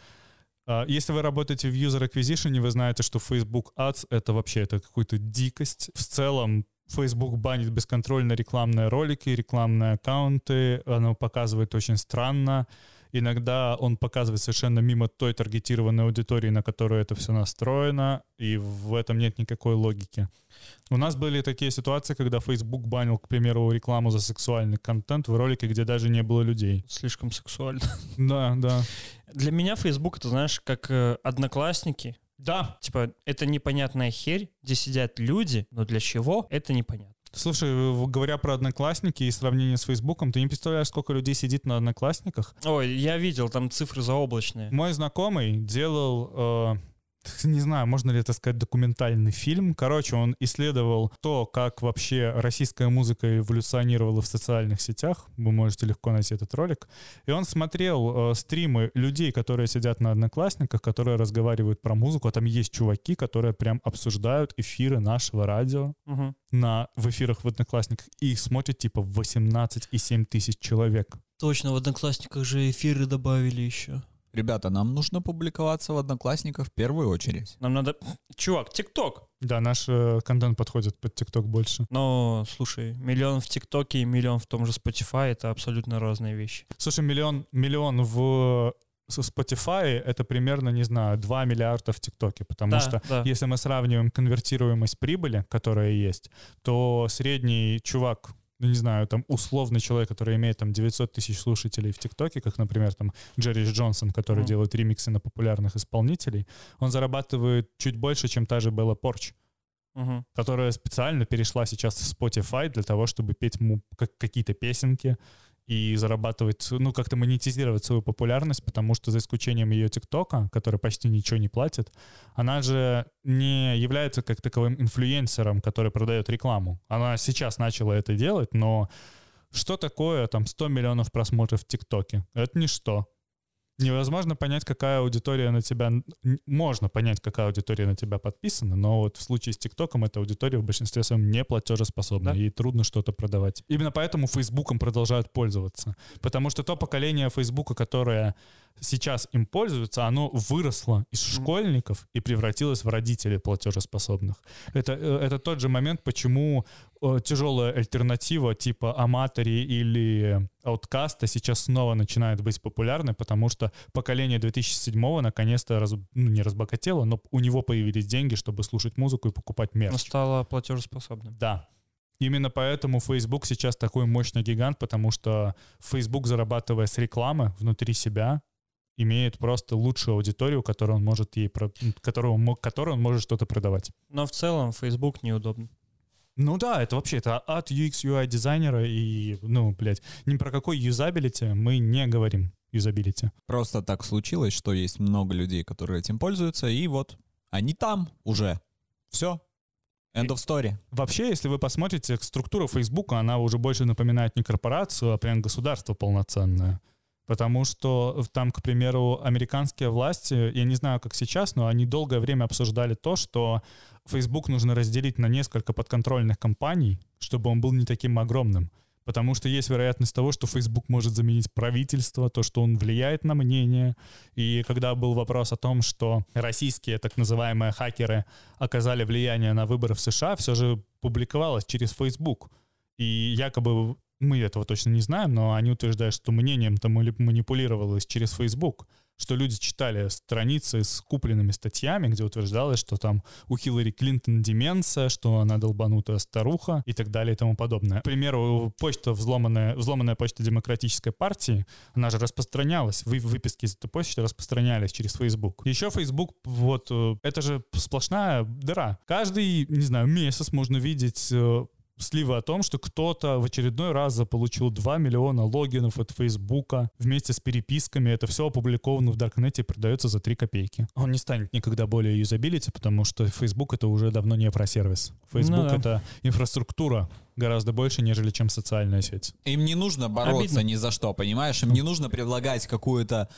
А, Если вы работаете в user acquisition, вы знаете, что Facebook Ads — это вообще это какая-то дикость. В целом Facebook банит бесконтрольно рекламные ролики, рекламные аккаунты. Оно показывает очень странно. Иногда он показывает совершенно мимо той таргетированной аудитории, на которую это все настроено, и в этом нет никакой логики. У нас были такие ситуации, когда Facebook банил, к примеру, рекламу за сексуальный контент в ролике, где даже не было людей. Слишком сексуально. Да, да. Для меня Facebook это, знаешь, как э, одноклассники. Да. Типа, это непонятная херь, где сидят люди, но для чего, это непонятно. Слушай, в- говоря про одноклассники и сравнение с Фейсбуком, ты не представляешь, сколько людей сидит на одноклассниках? Ой, я видел, там цифры заоблачные. Мой знакомый делал, э, не знаю, можно ли это сказать, документальный фильм. Короче, он исследовал то, как вообще российская музыка эволюционировала в социальных сетях. Вы можете легко найти этот ролик. И он смотрел э, стримы людей, которые сидят на одноклассниках, которые разговаривают про музыку. А там есть чуваки, которые прям обсуждают эфиры нашего радио Мгм. на, в эфирах в одноклассниках. И их смотрит типа 18,7 тысяч человек. Точно, в Одноклассниках же эфиры добавили еще. Ребята, нам нужно публиковаться в Одноклассниках в первую очередь. Нам надо... Чувак, ТикТок. Да, наш э, контент подходит под ТикТок больше. Но, слушай, миллион в ТикТоке и миллион в том же Spotify — это абсолютно разные вещи. Слушай, миллион, миллион в со Spotify это примерно, не знаю, 2 миллиарда в ТикТоке, потому Да, что да. если мы сравниваем конвертируемость прибыли, которая есть, то средний чувак, ну не знаю, там условный человек, который имеет там 900 тысяч слушателей в ТикТоке, как, например, там Джерри Джонсон, который Мгм. делает ремиксы на популярных исполнителей, он зарабатывает чуть больше, чем та же Белла Порч Мгм. которая специально перешла сейчас в Spotify для того, чтобы петь ему как- какие-то песенки и зарабатывать, ну, как-то монетизировать свою популярность, потому что за исключением ее ТикТока, который почти ничего не платит, она же не является как таковым инфлюенсером, который продает рекламу. Она сейчас начала это делать, но что такое там 100 миллионов просмотров в ТикТоке? Это ничто. Невозможно понять, какая аудитория на тебя... Можно понять, какая аудитория на тебя подписана, но вот в случае с ТикТоком эта аудитория в большинстве своем не платежеспособна, Да. ей трудно что-то продавать. Именно поэтому Фейсбуком продолжают пользоваться. Потому что то поколение Фейсбука, которое сейчас им пользуются, оно выросло из школьников и превратилось в родителей платежеспособных. Это, э, это тот же момент, почему э, тяжелая альтернатива типа Аматори или Ауткаста сейчас снова начинает быть популярной, потому что поколение 2007 наконец-то раз, ну, не разбогатело, но у него появились деньги, чтобы слушать музыку и покупать мерч. Оно стало платежеспособным. Да. Именно поэтому Facebook сейчас такой мощный гигант, потому что Facebook, зарабатывая с рекламы внутри себя, имеет просто лучшую аудиторию, которую он может ей, про- которую он, мо- которой он может что-то продавать. Но в целом Facebook неудобно. Ну да, это вообще это от UX UI дизайнера и, ну, блядь, ни про какой юзабилити мы не говорим юзабилити. Просто так случилось, что есть много людей, которые этим пользуются, и вот они там уже. Все. End of story. Вообще, если вы посмотрите, структура Facebook, она уже больше напоминает не корпорацию, а прям государство полноценное. Потому что там, к примеру, американские власти, я не знаю, как сейчас, но они долгое время обсуждали то, что Facebook нужно разделить на несколько подконтрольных компаний, чтобы он был не таким огромным. Потому что есть вероятность того, что Facebook может заменить правительство, то, что он влияет на мнение. И когда был вопрос о том, что российские так называемые хакеры оказали влияние на выборы в США, все же публиковалось через Facebook. И якобы мы этого точно не знаем, но они утверждают, что мнением-то мани- манипулировалось через Facebook, что люди читали страницы с купленными статьями, где утверждалось, что там у Хиллари Клинтон деменция, что она долбанутая старуха и так далее и тому подобное. К примеру, почта, взломанная, взломанная почта Демократической партии, она же распространялась, вы, выписки из этой почты распространялись через Facebook. Еще Facebook, вот, э, это же сплошная дыра. Каждый, не знаю, месяц можно видеть э, сливы о том, что кто-то в очередной раз заполучил 2 миллиона логинов от Фейсбука вместе с переписками. Это все опубликовано в Даркнете и продается за 3 копейки. Он не станет никогда более юзабилити, потому что Facebook это уже давно не про сервис. Facebook Ну да. это инфраструктура гораздо больше, нежели чем социальная сеть. Им не нужно бороться Обидно. ни за что, понимаешь? Им не нужно предлагать какую-то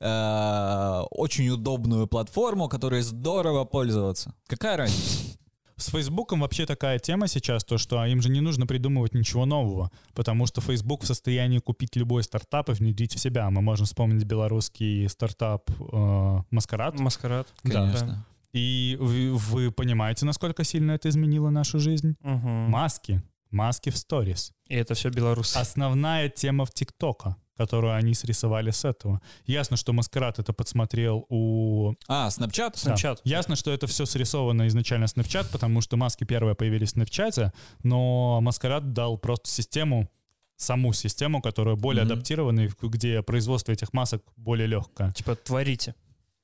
э, очень удобную платформу, которой здорово пользоваться. Какая разница? С Фейсбуком вообще такая тема сейчас, то что им же не нужно придумывать ничего нового, потому что Facebook в состоянии купить любой стартап и внедрить в себя. Мы можем вспомнить белорусский стартап э, Маскарад. Маскарад. Да. Конечно. И вы, вы понимаете, насколько сильно это изменило нашу жизнь? Мгм. Маски. Маски в сторис. И это все белорусы. Основная тема в ТикТока, которую они срисовали с этого. Ясно, что Маскарад это подсмотрел у... А, Snapchat? Да. Snapchat. Ясно, что это все срисовано изначально Snapchat, потому что маски первые появились в Snapchat, но Маскарад дал просто систему, саму систему, которая более Мгм. адаптирована, и где производство этих масок более легкое. Типа творите.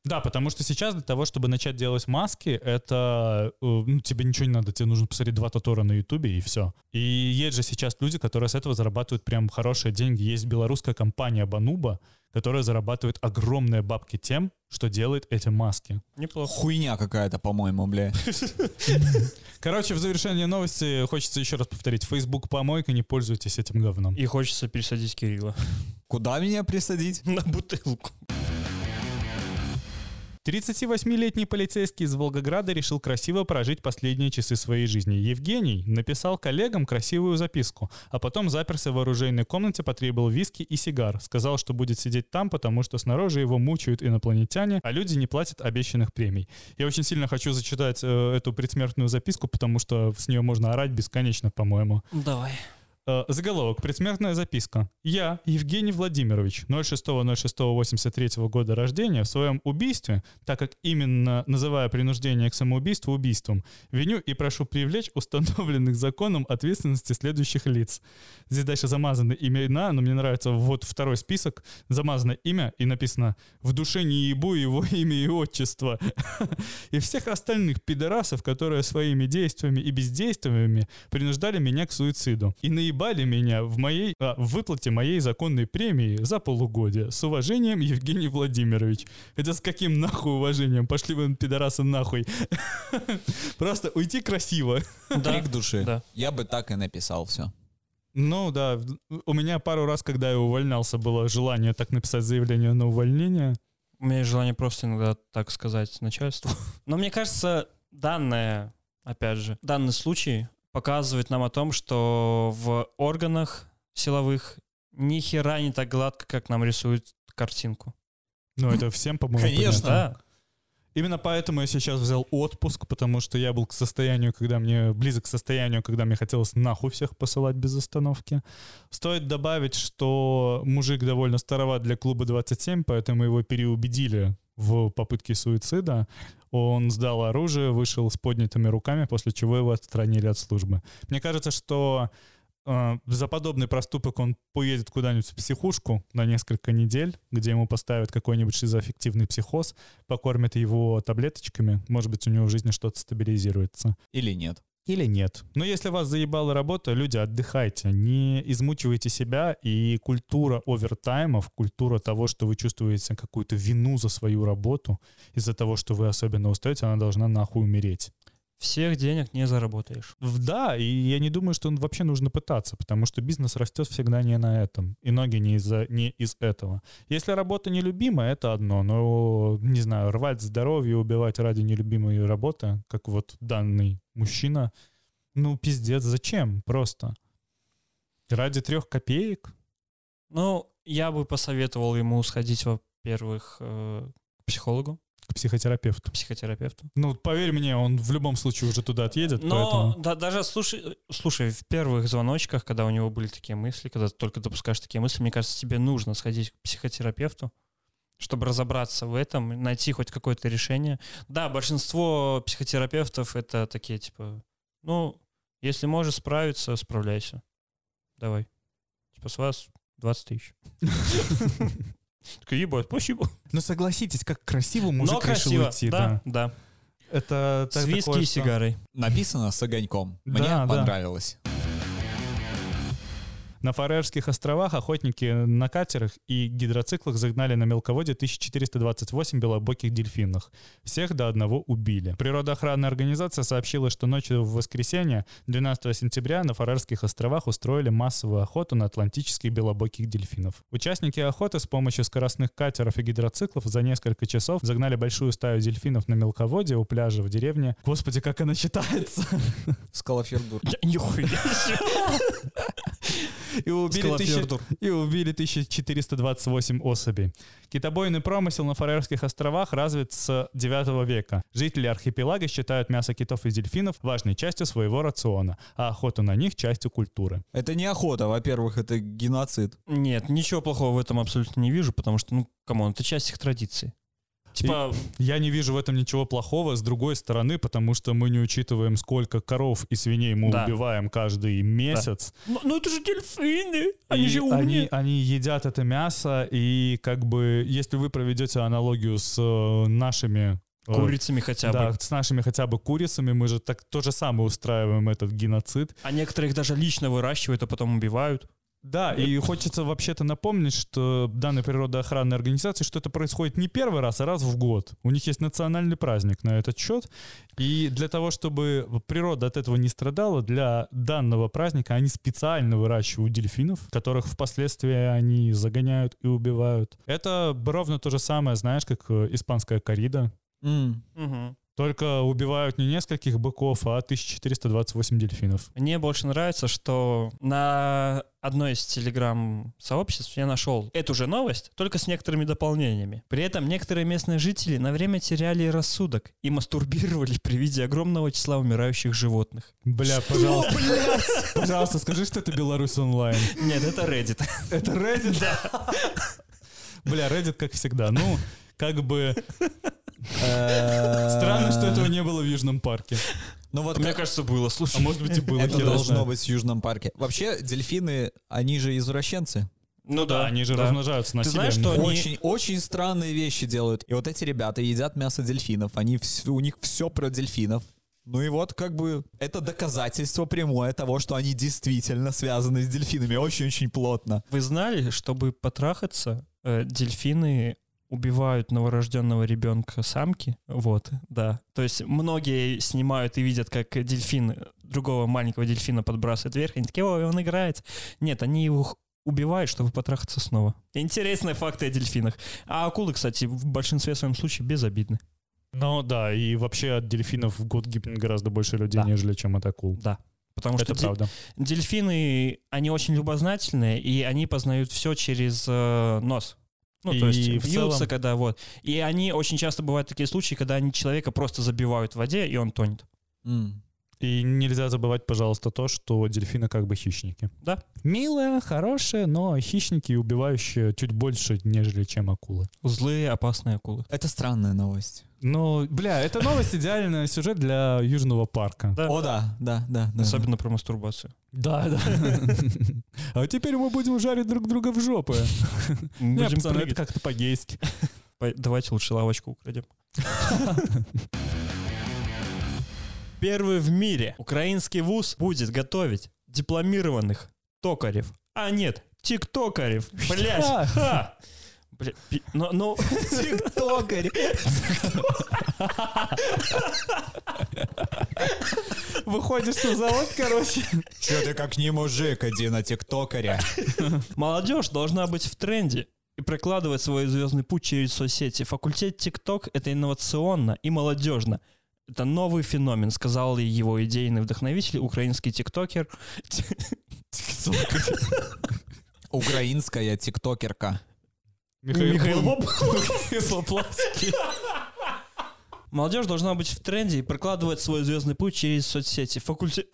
Да, потому что сейчас для того, чтобы начать делать маски, это э, ну, тебе ничего не надо, тебе нужно посмотреть два тутора на Ютубе и все. И есть же сейчас люди, которые с этого зарабатывают прям хорошие деньги. Есть белорусская компания Бануба, которая зарабатывает огромные бабки тем, что делает эти маски. Неплохо. Хуйня какая-то, по-моему, бля. Короче, в завершение новости хочется еще раз повторить. Facebook помойка, не пользуйтесь этим говном. И хочется пересадить Кирилла Куда меня присадить? на бутылку. 38-летний полицейский из Волгограда решил красиво прожить последние часы своей жизни. Евгений написал коллегам красивую записку, а потом заперся в оружейной комнате, потребовал виски и сигар. Сказал, что будет сидеть там, потому что снаружи его мучают инопланетяне, а люди не платят обещанных премий. Я очень сильно хочу зачитать э, эту предсмертную записку, потому что с нее можно орать бесконечно, по-моему. Давай. Э, Заголовок. Предсмертная записка. Я, Евгений Владимирович, 06.06.83 года рождения, в своем убийстве, так как именно называя принуждение к самоубийству убийством, виню и прошу привлечь установленных законом ответственности следующих лиц. Здесь дальше замазаны имена, но мне нравится вот второй список. Замазано имя и написано «В душе не ебу его имя и отчество». И всех остальных пидорасов, которые своими действиями и бездействиями принуждали меня к суициду. И наебали меня в моей а, в выплате моей законной премии за полугодие. С уважением, Евгений Владимирович. Это с каким нахуй уважением? Пошли вы, пидорасы, нахуй. Просто уйти красиво. Да. Крик души. Да. Я бы так и написал все. Ну да, у меня пару раз, когда я увольнялся, было желание так написать заявление на увольнение. У меня есть желание просто иногда так сказать начальству. Но мне кажется, данное, опять же, данный случай показывает нам о том, что в органах силовых ни хера не так гладко, как нам рисуют картинку. Ну, это всем, по-моему, Конечно. Да. Именно поэтому я сейчас взял отпуск, потому что я был к состоянию, когда мне близок к состоянию, когда мне хотелось нахуй всех посылать без остановки. Стоит добавить, что мужик довольно староват для клуба 27, поэтому его переубедили в попытке суицида. Он сдал оружие, вышел с поднятыми руками, после чего его отстранили от службы. Мне кажется, что э, за подобный проступок он поедет куда-нибудь в психушку на несколько недель, где ему поставят какой-нибудь шизоаффективный психоз, покормят его таблеточками, может быть, у него в жизни что-то стабилизируется. Или нет? Или нет. Но если вас заебала работа, люди, отдыхайте, не измучивайте себя, и культура овертаймов, культура того, что вы чувствуете какую-то вину за свою работу, из-за того, что вы особенно устаете, она должна нахуй умереть. Всех денег не заработаешь. Да, и я не думаю, что вообще нужно пытаться, потому что бизнес растет всегда не на этом, и ноги не, из-за, не из этого. Если работа нелюбимая, это одно, но, не знаю, рвать здоровье, убивать ради нелюбимой работы, как вот данный мужчина, ну, пиздец, зачем просто? Ради трех копеек? Ну, я бы посоветовал ему сходить, во-первых, э, к психологу, К психотерапевту. к психотерапевту. Ну, поверь мне, он в любом случае уже туда отъедет, Но поэтому... да- даже слушай, слушай, в первых звоночках, когда у него были такие мысли, когда ты только допускаешь такие мысли, мне кажется, тебе нужно сходить к психотерапевту, чтобы разобраться в этом, найти хоть какое-то решение. Да, большинство психотерапевтов это такие типа, ну, если можешь справиться, справляйся. Давай. Типа с вас 20 тысяч. Такой, ебать, спасибо. Ну, согласитесь, как красиво мужик Но решил красиво. уйти, да, да. Это С виски такое, и что- сигарой. Написано с огоньком. Мне Да, да. На Фарерских островах охотники на катерах и гидроциклах загнали на мелководье 1428 белобоких дельфинов. Всех до одного убили. Природоохранная организация сообщила, что ночью в воскресенье, 12 сентября, на Фарерских островах устроили массовую охоту на атлантических белобоких дельфинов. Участники охоты с помощью скоростных катеров и гидроциклов за несколько часов загнали большую стаю дельфинов на мелководье у пляжа в деревне. Господи, как она читается! Скалофердур. Нихуя И убили, тысячи- и убили 1428 особей. Китобойный промысел на Фарерских островах развит с 9 века. Жители архипелага считают мясо китов и дельфинов важной частью своего рациона, а охоту на них частью культуры. Это не охота, во-первых, это геноцид. Нет, ничего плохого в этом абсолютно не вижу, потому что, ну, come on, это часть их традиций. Типа, Я не вижу в этом ничего плохого, с другой стороны, потому что мы не учитываем, сколько коров и свиней мы Да. убиваем каждый месяц. ну, ну это же дельфины, они И же они, умные. они едят это мясо, и как бы, если вы проведете аналогию с э, нашими э, Курицами хотя да, бы. с нашими хотя бы курицами, мы же так то же самое устраиваем этот геноцид. А некоторые их даже лично выращивают, а потом убивают. Да, и хочется вообще-то напомнить, что данной природоохранной организации, что это происходит не первый раз, а раз в год. У них есть национальный праздник на этот счет. И для того, чтобы природа от этого не страдала, для данного праздника они специально выращивают дельфинов, которых впоследствии они загоняют и убивают. Это ровно то же самое, знаешь, как э, испанская коррида. М. Мгм. Только убивают не нескольких быков, а 1428 дельфинов. Мне больше нравится, что на одной из телеграм-сообществ я нашел эту же новость, только с некоторыми дополнениями. При этом некоторые местные жители на время теряли рассудок и мастурбировали при виде огромного числа умирающих животных. Бля, пожалуйста. Пожалуйста, скажи, что это Беларусь онлайн. Нет, это Reddit. Это Reddit? Да. Бля, Reddit, как всегда. Ну, как бы странно, что этого не было в Южном парке. Ну вот Мне как- кажется, было, слушай. А может быть и было. это должно быть в Южном парке. Вообще, дельфины, они же извращенцы. Ну Да, они же да. размножаются на Ты себе. знаешь, что они- Очень, очень странные вещи делают. И вот эти ребята едят мясо дельфинов. Они вс- у них все про дельфинов. Ну и вот как бы это доказательство прямое того, что они действительно связаны с дельфинами очень-очень плотно. Вы знали, чтобы потрахаться, э, дельфины убивают новорожденного ребенка самки? Вот, да. То есть многие снимают и видят, как дельфин другого маленького дельфина подбрасывает вверх, и они такие, ой, он играет. Нет, они его убивают, чтобы потрахаться снова. Интересные факты о дельфинах. А акулы, кстати, в большинстве своем случае безобидны. Ну да, и вообще от дельфинов в год гибнет гораздо больше людей, Да. нежели чем от акул. Да. Потому Это что правда. дельфины, они очень любознательные, и они познают все через э, нос. Ну, И то есть бьются, целом- когда вот. И они очень часто бывают такие случаи, когда они человека просто забивают в воде, и он тонет. М. И нельзя забывать, пожалуйста, то, что дельфины как бы хищники. Да. Милые, хорошие, но хищники, убивающие чуть больше, нежели чем акулы. Злые, опасные акулы. Это странная новость. Ну, бля, эта новость идеальный сюжет для Южного парка. Да. О, да, да, да. да. Особенно про мастурбацию. Да, да. А теперь мы будем жарить друг друга в жопы. Не, будем пацаны, это как-то по-гейски. Давайте лучше лавочку украдем. Первый в мире украинский вуз будет готовить дипломированных токарев. А нет, тиктокарев. Блять. ха. Бля, пи- но, но Тиктокарь. Выходишь на завод, короче. Че ты как не мужик, иди на тиктокаря. молодежь должна быть в тренде и прокладывать свой звездный путь через соцсети. Факультет ТикТок — это инновационно и молодежно. Это новый феномен, сказал его идейный вдохновитель, украинский тиктокер. Украинская тиктокерка. Михаил Поплавский. Молодежь должна быть в тренде и прокладывать свой звездный путь через соцсети. Факультет...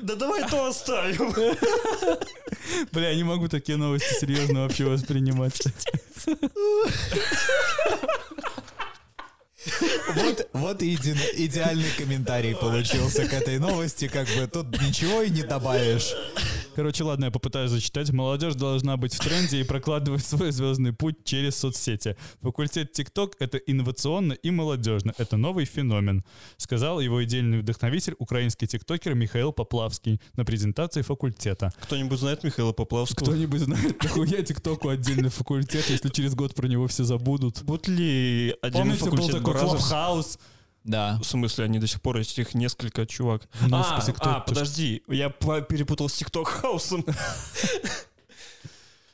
Да давай то оставим. Бля, я не могу такие новости серьезно вообще воспринимать. Вот, и иде- идеальный комментарий получился к этой новости, как бы тут ничего и не добавишь. Короче, ладно, я попытаюсь зачитать. Молодежь должна быть в тренде и прокладывать свой звездный путь через соцсети. Факультет ТикТок — это инновационно и молодежно. Это новый феномен, сказал его идейный вдохновитель, украинский тиктокер Михаил Поплавский на презентации факультета. Кто-нибудь знает Михаила Поплавского? Кто-нибудь знает, нахуя ТикТоку отдельный факультет, если через год про него все забудут? Будет ли отдельный Помните, был факультет такой Бразерс? Clubhouse? Да. В смысле, они до сих пор есть их несколько чувак. Ну, а, смысле, кто а, это? подожди, я перепутал с TikTok house ом.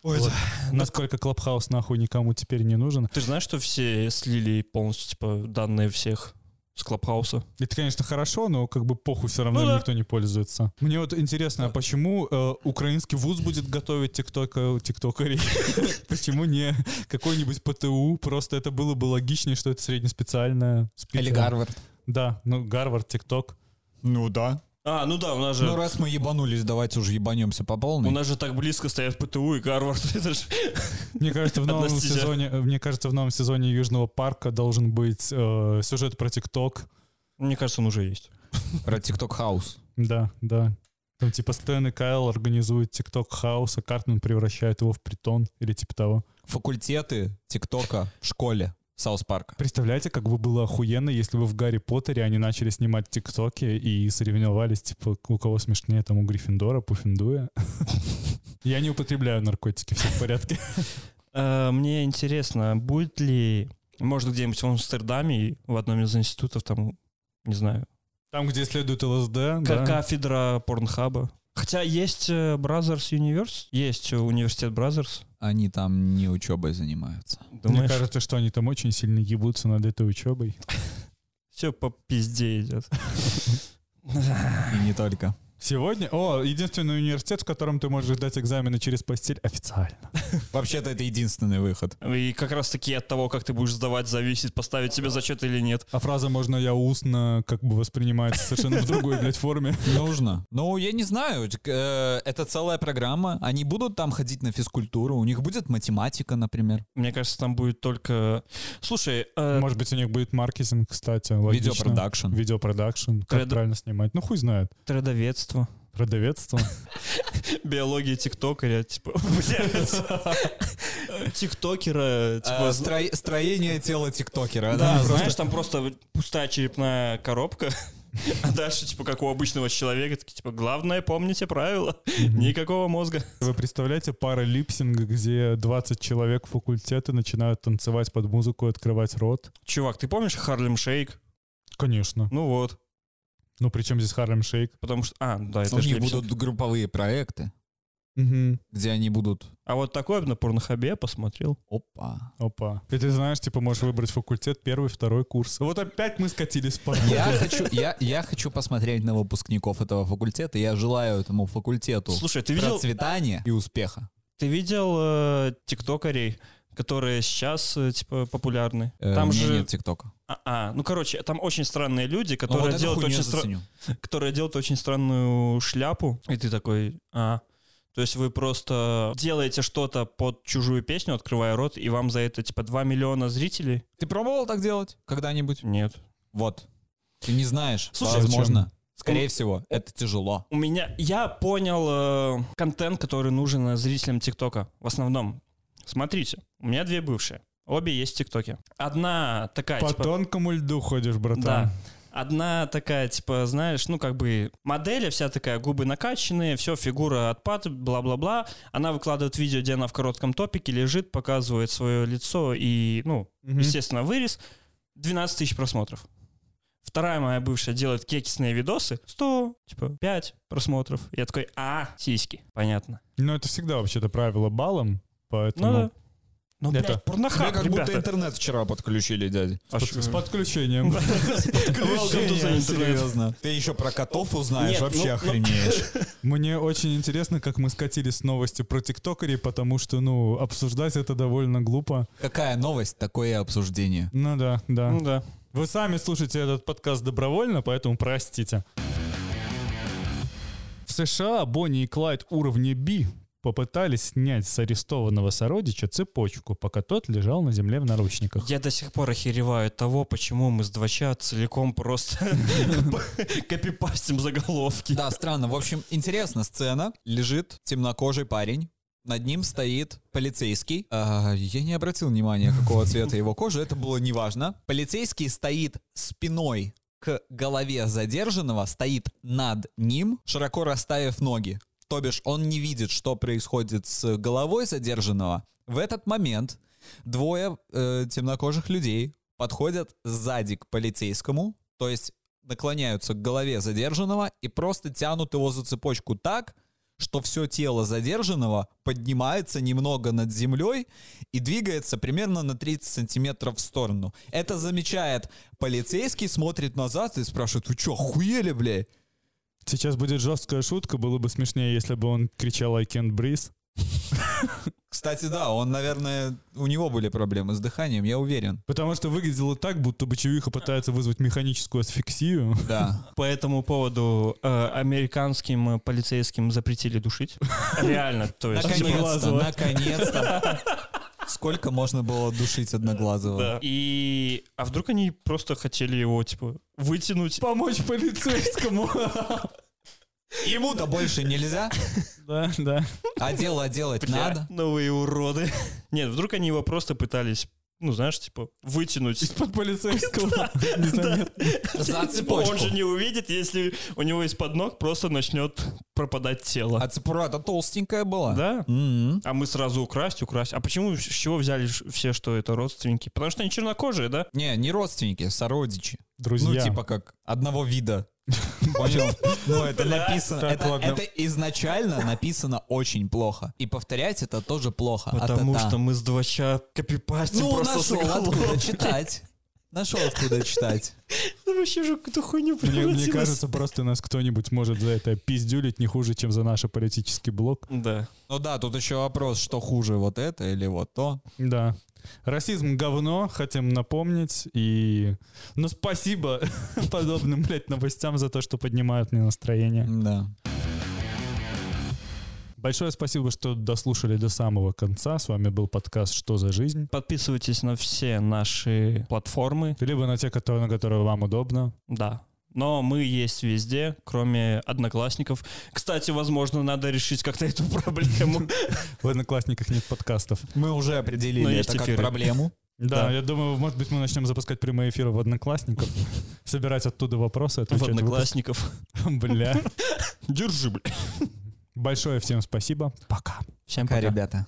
Ой, Вот. это- Насколько Clubhouse нахуй никому теперь не нужен. Ты же знаешь, что все слили полностью, типа, данные всех с Клабхауса? Это, конечно, хорошо, но как бы похуй все равно Ну да. никто не пользуется. Мне вот интересно, а почему э, украинский вуз будет готовить тиктока, тиктокарей? Почему не какой-нибудь ПТУ? Просто это было бы логичнее, что это среднеспециальное. специ- Или Гарвард. Да, ну Гарвард, тикток. Ну да. А, ну да, у нас же... Ну раз мы ебанулись, давайте уже ебанемся по полной. У нас же так близко стоят ПТУ и Гарвард. Это же... Мне кажется, в новом сезоне, мне кажется, в новом сезоне Южного парка должен быть э, сюжет про тикток. Мне кажется, он уже есть. Про TikTok house. Да, да. Там типа Стэн и Кайл организуют TikTok house, а Картман превращает его в притон или типа того. Факультеты тиктока в школе South Park а. Представляете, как бы было охуенно, если бы в Гарри Поттере они начали снимать тиктоки и соревновались, типа, у кого смешнее, там, у Гриффиндора, Пуффиндуя. Я не употребляю наркотики, все в порядке. Э, Мне интересно, будет ли, может, где-нибудь в Амстердаме, в одном из институтов, там, не знаю, Там, где следует ЛСД, да. кафедра порнхаба. Хотя есть э, Brothers Universe, есть э, университет Brothers. Они там не учебой занимаются. Мне Думаешь, кажется, что они там очень сильно ебутся над этой учебой. все по пизде идет. И не только. Сегодня, о, единственный университет, в котором ты можешь сдать экзамены через постель официально. Вообще-то это единственный выход. И как раз таки от того, как ты будешь сдавать, зависит, поставить себе зачет или нет. А фраза «можно я устно» как бы воспринимается совершенно в другой, блядь, форме. Нужно. Ну, я не знаю. э, Это целая программа. Они будут там ходить на физкультуру. У них будет математика, например. Мне кажется, там будет только... Слушай, э, Может быть, у них будет маркетинг, кстати, логично. Видеопродакшн. Видеопродакшн. Как правильно снимать? Ну, хуй знает. Трудоведство, Продавецство. биология тиктокера, типа, блядь. Тиктокера, типа, А, стро- Строение тела тиктокера. Да, знаешь, там просто пустая черепная коробка, а дальше, типа, как у обычного человека, такие, типа, главное, помните правила, никакого мозга. Вы представляете пара липсинг, где 20 человек факультета начинают танцевать под музыку и открывать рот? Чувак, ты помнишь Харлем Шейк? Конечно. Ну вот, Ну, причем здесь Харлем Шейк? потому что... А, да, это У них будут групповые проекты. Мгм. где они будут... А вот такое на порнохабе я посмотрел. Опа. Опа. И ты знаешь, типа, можешь выбрать факультет первый, второй курс. Вот опять мы скатились по... Я хочу, я, я хочу посмотреть на выпускников этого факультета. Я желаю этому факультету Слушай, ты видел, процветания и успеха. ты видел э, тиктокерей, которые сейчас, э, типа, популярны? Э, Там же... нет ТикТока. А, а, ну, короче, там очень странные люди, Но которые, вот делают очень стра- которые делают очень странную шляпу, и ты такой, а, то есть вы просто делаете что-то под чужую песню, открывая рот, и вам за это типа 2 миллиона зрителей? Ты пробовал так делать когда-нибудь? Нет. Вот. Ты не знаешь. Слушай, возможно. Скорее всего, это тяжело. У меня, я понял э, контент, который нужен э, зрителям ТикТока. В основном, смотрите, у меня две бывшие. Обе есть в ТикТоке. Одна такая, По типа, тонкому льду ходишь, братан. Да. Одна такая, типа, знаешь, ну, как бы модель вся такая, губы накачанные, все, фигура отпад, бла-бла-бла. Она выкладывает видео, где она в коротком топике лежит, показывает свое лицо и, ну, Мгм. естественно, вырез. 12 тысяч просмотров. Вторая моя бывшая делает кекисные видосы, 100, типа, 5 просмотров. Я такой, а, сиськи, понятно. Ну, это всегда вообще-то правило балом, поэтому... Ну да. Ну, Это- блядь, порнохаб, ребята. интернет вчера подключили, дядя. А С, шо? с подключением. The internet. серьезно. Ты еще про котов узнаешь, Нет, вообще ну- ну- охренеешь. Мне очень интересно, как мы скатились с новости про тиктокерей, потому что, ну, обсуждать это довольно глупо. Какая новость, такое и обсуждение. Ну да, да. Ну да. Вы сами слушаете этот подкаст добровольно, поэтому простите. В США Бонни и Клайд уровня B попытались снять с арестованного сородича цепочку, пока тот лежал на земле в наручниках. Я до сих пор охереваю от того, почему мы с двача целиком просто копипастим заголовки. Да, странно. В общем, интересно, сцена. Лежит темнокожий парень. Над ним стоит полицейский. А, я не обратил внимания, какого цвета его кожа. Это было неважно. Полицейский стоит спиной к голове задержанного, стоит над ним, широко расставив ноги. То бишь он не видит, что происходит с головой задержанного. В этот момент двое э, темнокожих людей подходят сзади к полицейскому, то есть наклоняются к голове задержанного и просто тянут его за цепочку так, что все тело задержанного поднимается немного над землей и двигается примерно на 30 сантиметров в сторону. Это замечает полицейский, смотрит назад и спрашивает, вы что, охуели, бля? Сейчас будет жесткая шутка, было бы смешнее, если бы он кричал «I can't breathe». Кстати, да, он, наверное, у него были проблемы с дыханием, я уверен. Потому что выглядело так, будто бы Чевиха пытается вызвать механическую асфиксию. Да. По этому поводу э, американским э, полицейским запретили душить. Реально, то есть. Наконец-то, Одноглазого. наконец-то. Сколько можно было душить одноглазого? Да. И... А вдруг они просто хотели его, типа, вытянуть? Помочь полицейскому. Ему-то больше нельзя, Да, да. а дело делать надо. Новые уроды. Нет, вдруг они его просто пытались, ну, знаешь, типа, вытянуть. Из-под полицейского. За Типа, цепочку. он же не увидит, если у него из-под ног просто начнет пропадать тело. А цепура-то толстенькая была. Да? М-м. А мы сразу украсть, украсть. А почему, с чего взяли все, что это родственники? Потому что они чернокожие, да? Не, не родственники, сородичи. Друзья. Ну, типа как одного вида. Понял? Ну, это написано. Это изначально написано очень плохо. И повторять это тоже плохо. Потому что мы с двача копипастим Ну, просто нашел откуда читать. Нашел откуда читать. Ну, вообще же какую-то хуйню Мне, мне кажется, просто нас кто-нибудь может за это пиздюлить не хуже, чем за наш политический блок. Да. Ну да, тут еще вопрос, что хуже, вот это или вот то. Да. Расизм говно, хотим напомнить. И... Ну, спасибо подобным, блядь, новостям за то, что поднимают мне настроение. Да. Большое спасибо, что дослушали до самого конца. С вами был подкаст «Что за жизнь?». Подписывайтесь на все наши платформы. Либо на те, которые, на которые вам удобно. Да. Но мы есть везде, кроме одноклассников. Кстати, возможно, надо решить как-то эту проблему. В Одноклассниках нет подкастов. Мы уже определили это как проблему. Да, Да. я думаю, может быть, мы начнем запускать прямые эфиры в Одноклассниках, собирать оттуда вопросы, В отвечать в выпуск. одноклассников. Бля. Держи, бля. Большое всем спасибо. Пока. Всем Пока, пока. ребята.